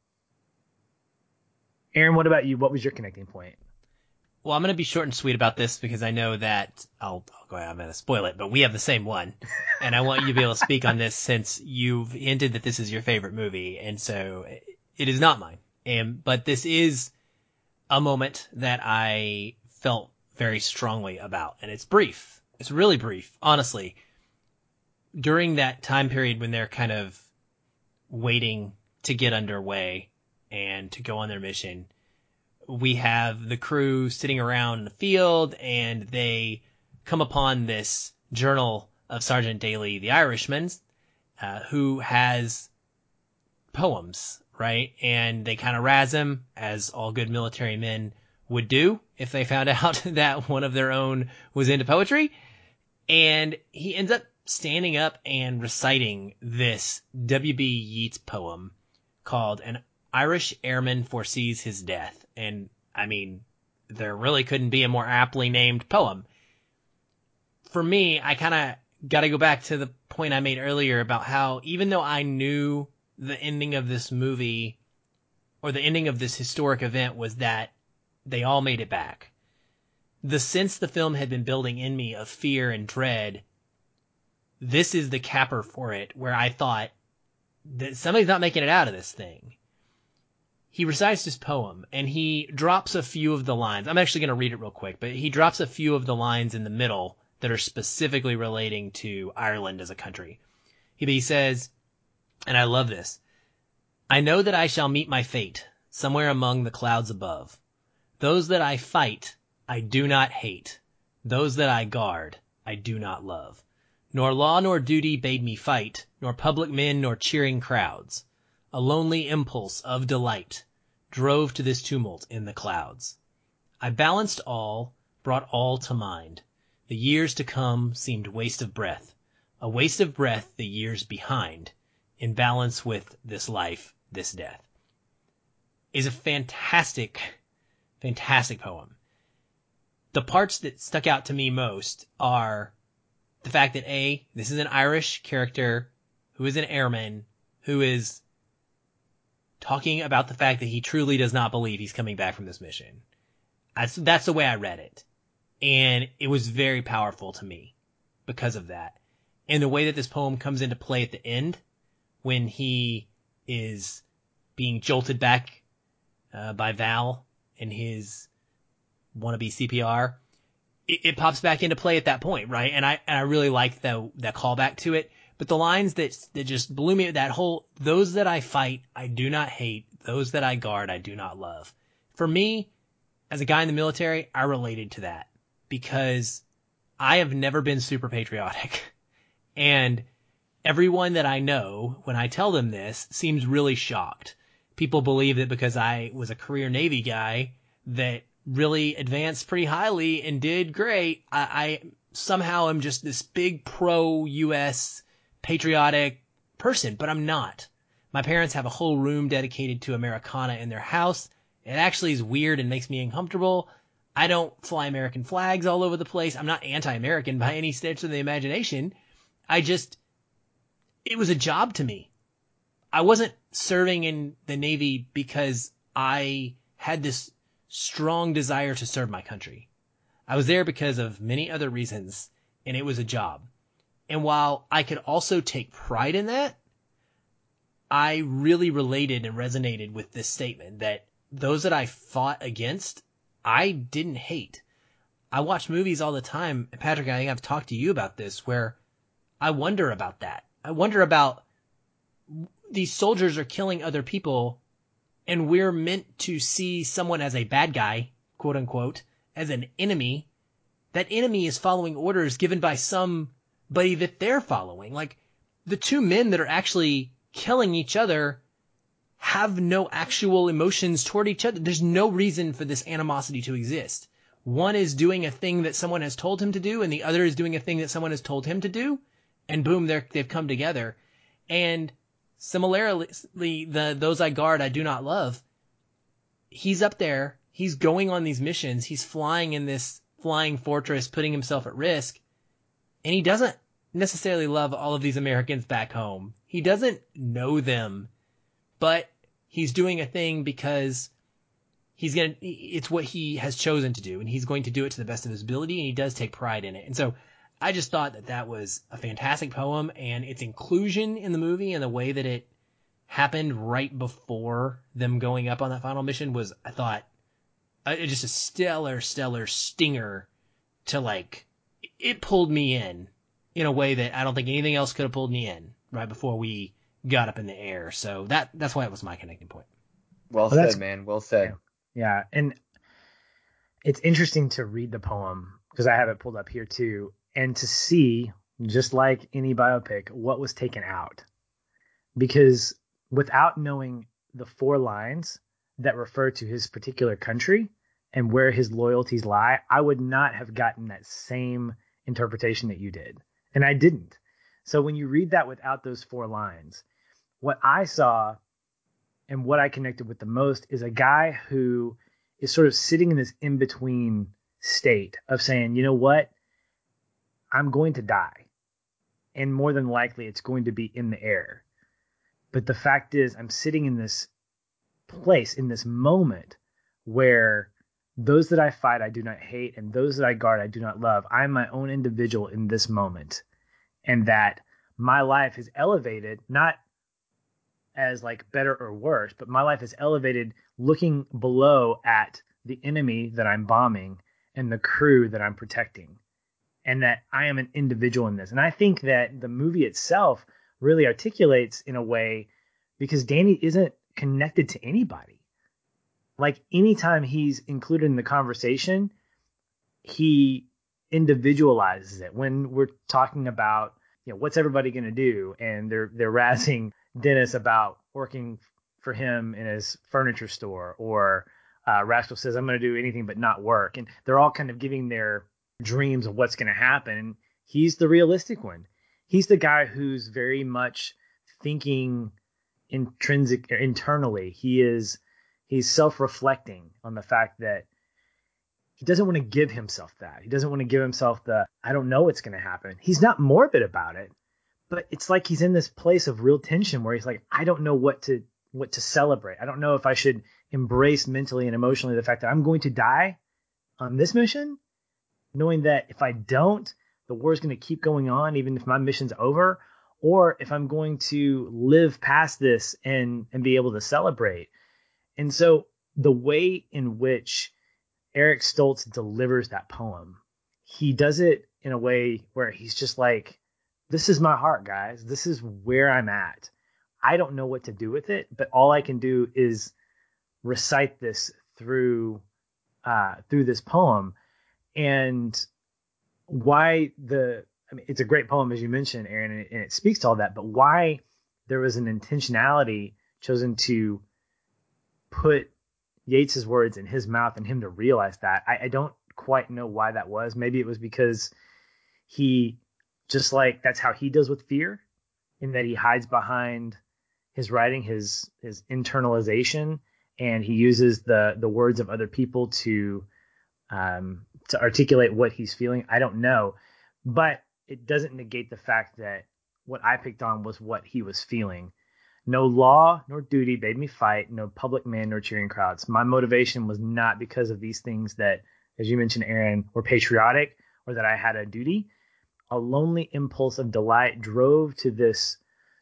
Aaron, what about you? What was your connecting point? Well, I'm going to be short and sweet about this because I know that I'll, I'll go. I'm going to spoil it, but we have the same one, *laughs* and I want you to be able to speak on this since you've hinted that this is your favorite movie, and so it is not mine. And but this is a moment that I felt very strongly about, and it's brief. It's really brief, honestly. During that time period when they're kind of waiting to get underway and to go on their mission, we have the crew sitting around in the field and they come upon this journal of Sergeant Daly, the Irishman, uh, who has poems, right? And they kind of razz him, as all good military men would do if they found *laughs* out that one of their own was into poetry. And he ends up standing up and reciting this W.B. Yeats poem called An Irish Airman Foresees His Death. And I mean, there really couldn't be a more aptly named poem. For me, I kind of got to go back to the point I made earlier about how even though I knew the ending of this movie or the ending of this historic event was that they all made it back. The sense the film had been building in me of fear and dread, this is the capper for it, where I thought that somebody's not making it out of this thing. He recites his poem and he drops a few of the lines. I'm actually going to read it real quick, but he drops a few of the lines in the middle that are specifically relating to Ireland as a country. He, he says, and I love this. I know that I shall meet my fate somewhere among the clouds above. Those that I fight, I do not hate. Those that I guard, I do not love. Nor law nor duty bade me fight, nor public men nor cheering crowds. A lonely impulse of delight drove to this tumult in the clouds. I balanced all, brought all to mind. The years to come seemed waste of breath, a waste of breath the years behind, in balance with this life, this death. Is a fantastic, fantastic poem. The parts that stuck out to me most are the fact that A, this is an Irish character who is an airman who is talking about the fact that he truly does not believe he's coming back from this mission. That's, that's the way I read it. And it was very powerful to me because of that. And the way that this poem comes into play at the end when he is being jolted back uh, by Val and his wannabe CPR, it, it pops back into play at that point, right? And I and I really like the that callback to it. But the lines that that just blew me that whole those that I fight I do not hate, those that I guard I do not love. For me, as a guy in the military, I related to that because I have never been super patriotic. *laughs* And everyone that I know, when I tell them this, seems really shocked. People believe that because I was a career Navy guy that really advanced pretty highly and did great, I, I somehow am just this big pro US patriotic person, but I'm not. My parents have a whole room dedicated to Americana in their house. It actually is weird and makes me uncomfortable. I don't fly American flags all over the place. I'm not anti-American by any stretch of the imagination. I just, it was a job to me. I wasn't serving in the Navy because I had this strong desire to serve my country. I was there because of many other reasons, and it was a job. And while I could also take pride in that, I really related and resonated with this statement that those that I fought against, I didn't hate. I watch movies all the time. Patrick, I think I've talked to you about this where I wonder about that. I wonder about these soldiers are killing other people and we're meant to see someone as a bad guy, quote unquote, as an enemy. That enemy is following orders given by somebody that they're following. Like the two men that are actually killing each other have no actual emotions toward each other. There's no reason for this animosity to exist. One is doing a thing that someone has told him to do, and the other is doing a thing that someone has told him to do, and boom, they're, they've come together. And similarly, the those I guard I do not love. He's up there. He's going on these missions. He's flying in this flying fortress, putting himself at risk, and he doesn't necessarily love all of these Americans back home. He doesn't know them, but he's doing a thing because he's gonna it's what he has chosen to do and he's going to do it to the best of his ability and he does take pride in it and so i just thought that that was a fantastic poem and its inclusion in the movie and the way that it happened right before them going up on that final mission was i thought uh, just a stellar stellar stinger to like it pulled me in in a way that i don't think anything else could have pulled me in right before we got up in the air. So that that's why it was my connecting point. Well, well said man. Well said. Yeah, and it's interesting to read the poem because I have it pulled up here too, and to see just like any biopic what was taken out, because without knowing the four lines that refer to his particular country and where his loyalties lie, I would not have gotten that same interpretation that you did, and I didn't. So when you read that without those four lines, what I saw and what I connected with the most is a guy who is sort of sitting in this in between state of saying, you know what, I'm going to die. And more than likely, it's going to be in the air. But the fact is, I'm sitting in this place, in this moment where those that I fight, I do not hate, and those that I guard, I do not love. I'm my own individual in this moment. And that my life is elevated, not as like better or worse, but my life is elevated looking below at the enemy that I'm bombing and the crew that I'm protecting. And that I am an individual in this. And I think that the movie itself really articulates in a way because Danny isn't connected to anybody. Like anytime he's included in the conversation, he individualizes it. When we're talking about, you know, what's everybody going to do and they're they're *laughs* razzing Dennis about working for him in his furniture store, or uh, Rascal says, I'm going to do anything but not work. And they're all kind of giving their dreams of what's going to happen. He's the realistic one. He's the guy who's very much thinking intrinsic internally. He is he's self-reflecting on the fact that he doesn't want to give himself that. He doesn't want to give himself the I don't know what's going to happen. He's not morbid about it, but it's like he's in this place of real tension where he's like, I don't know what to what to celebrate. I don't know if I should embrace mentally and emotionally the fact that I'm going to die on this mission, knowing that if I don't, the war is going to keep going on even if my mission's over, or if I'm going to live past this and and be able to celebrate. And so the way in which Eric Stoltz delivers that poem, he does it in a way where he's just like this is my heart, guys. This is where I'm at. I don't know what to do with it, but all I can do is recite this through uh, through this poem. And why the I mean, it's a great poem as you mentioned, Aaron, and it, and it speaks to all that. But why there was an intentionality chosen to put Yeats's words in his mouth and him to realize that I, I don't quite know why that was. Maybe it was because he just like that's how he does with fear, in that he hides behind his writing, his his internalization, and he uses the the words of other people to um, to articulate what he's feeling. I don't know, but it doesn't negate the fact that what I picked on was what he was feeling. No law nor duty bade me fight, no public man nor cheering crowds. My motivation was not because of these things that, as you mentioned, Aaron, were patriotic or that I had a duty. A lonely impulse of delight drove to this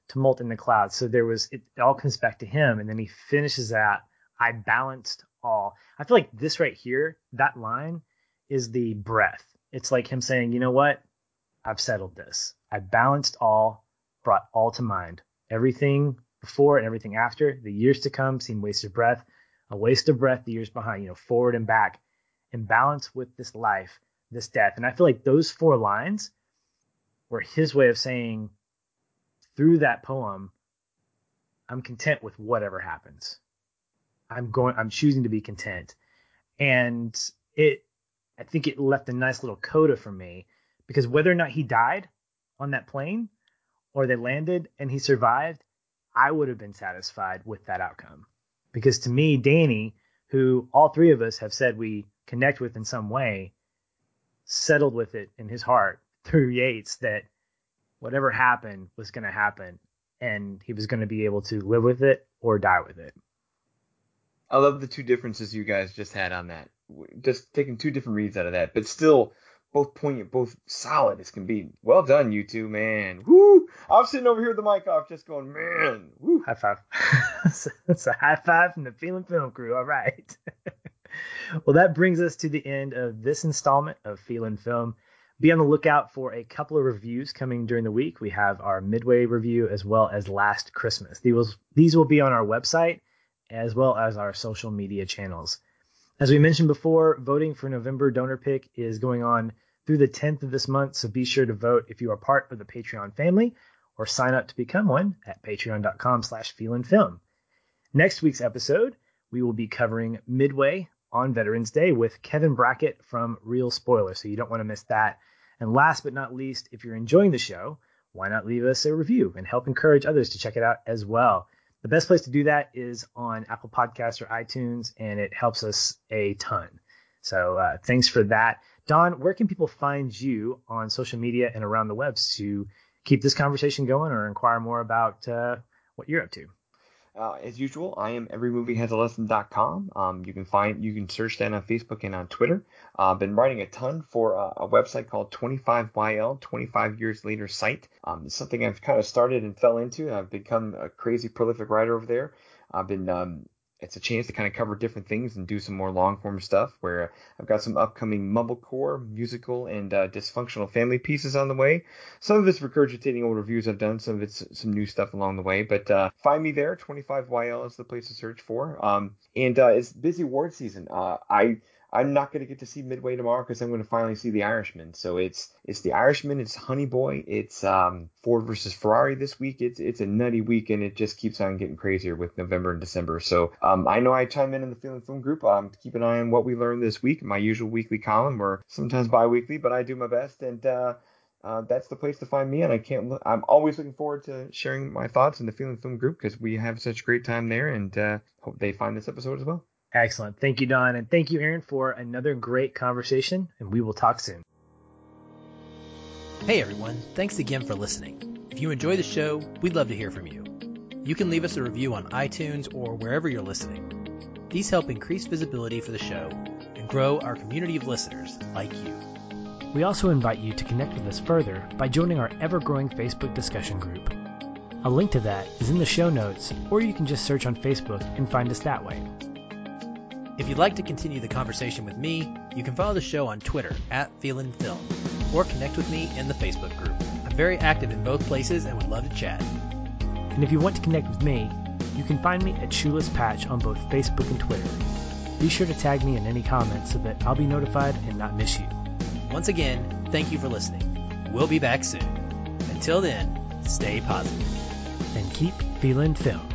tumult in the clouds. So there was, it, it all comes back to him. And then he finishes that. I balanced all. I feel like this right here, that line is the breath. It's like him saying, you know what? I've settled this. I balanced all, brought all to mind. Everything before and everything after, the years to come seem wasted breath, a waste of breath the years behind, you know, forward and back, in balance with this life, this death. And I feel like those four lines were his way of saying through that poem, I'm content with whatever happens. I'm going I'm choosing to be content. And it I think it left a nice little coda for me because whether or not he died on that plane or they landed and he survived, I would have been satisfied with that outcome. Because to me, Danny, who all three of us have said we connect with in some way, settled with it in his heart *laughs* through Yeats that whatever happened was going to happen and he was going to be able to live with it or die with it. I love the two differences you guys just had on that. Just taking two different reads out of that, but still both poignant, both solid as can be. Well done, you two, man. Woo! I'm sitting over here with the mic off, just going, man. Woo! High five. *laughs* it's a high five from the Feeling Film crew. All right. *laughs* well, that brings us to the end of this installment of Feeling Film. Be on the lookout for a couple of reviews coming during the week. We have our midway review as well as Last Christmas. These will, these will be on our website as well as our social media channels. As we mentioned before, voting for November donor pick is going on through the 10th of this month, so be sure to vote if you are part of the Patreon family or sign up to become one at patreon.com slash feelinfilm. Next week's episode, we will be covering Midway on Veterans Day with Kevin Brackett from Real Spoiler, so you don't want to miss that. And last but not least, if you're enjoying the show, why not leave us a review and help encourage others to check it out as well? The best place to do that is on Apple Podcasts or iTunes, and it helps us a ton. So uh, thanks for that. Don, where can people find you on social media and around the webs to keep this conversation going or inquire more about uh, what you're up to? Uh, as usual, I am everymoviehasalesson.com. Um, you can find you can search that on Facebook and on Twitter. I've uh, been writing a ton for uh, a website called 25YL, 25 Years Later site. Um, it's something I've kind of started and fell into. I've become a crazy prolific writer over there. I've been um, it's a chance to kind of cover different things and do some more long form stuff where I've got some upcoming mumblecore, musical, and uh, dysfunctional family pieces on the way. Some of it's regurgitating old reviews I've done, some of it's some new stuff along the way. But uh, find me there. 25YL is the place to search for. Um, and uh, it's busy award season. Uh, I I'm not going to get to see Midway tomorrow because I'm going to finally see The Irishman. So it's it's The Irishman, it's Honey Boy, it's um, Ford versus Ferrari this week. It's it's a nutty week and it just keeps on getting crazier with November and December. So um, I know I chime in in the Feeling Film group. Um, keep an eye on what we learned this week. My usual weekly column, or sometimes bi-weekly, but I do my best and. Uh, uh, that's the place to find me, and I can't. Look, I'm always looking forward to sharing my thoughts in the Feeling Film group because we have such a great time there, and uh, hope they find this episode as well. Excellent. Thank you, Don. And thank you, Aaron, for another great conversation. And we will talk soon. Hey, everyone. Thanks again for listening. If you enjoy the show, we'd love to hear from you. You can leave us a review on iTunes or wherever you're listening. These help increase visibility for the show and grow our community of listeners like you. We also invite you to connect with us further by joining our ever growing Facebook discussion group. A link to that is in the show notes, or you can just search on Facebook and find us that way. If you'd like to continue the conversation with me, you can follow the show on Twitter at Feelin' Film or connect with me in the Facebook group. I'm very active in both places and would love to chat. And if you want to connect with me, you can find me at Shoeless Patch on both Facebook and Twitter. Be sure to tag me in any comments so that I'll be notified and not miss you. Once again, thank you for listening. We'll be back soon. Until then, stay. And keep feeling film.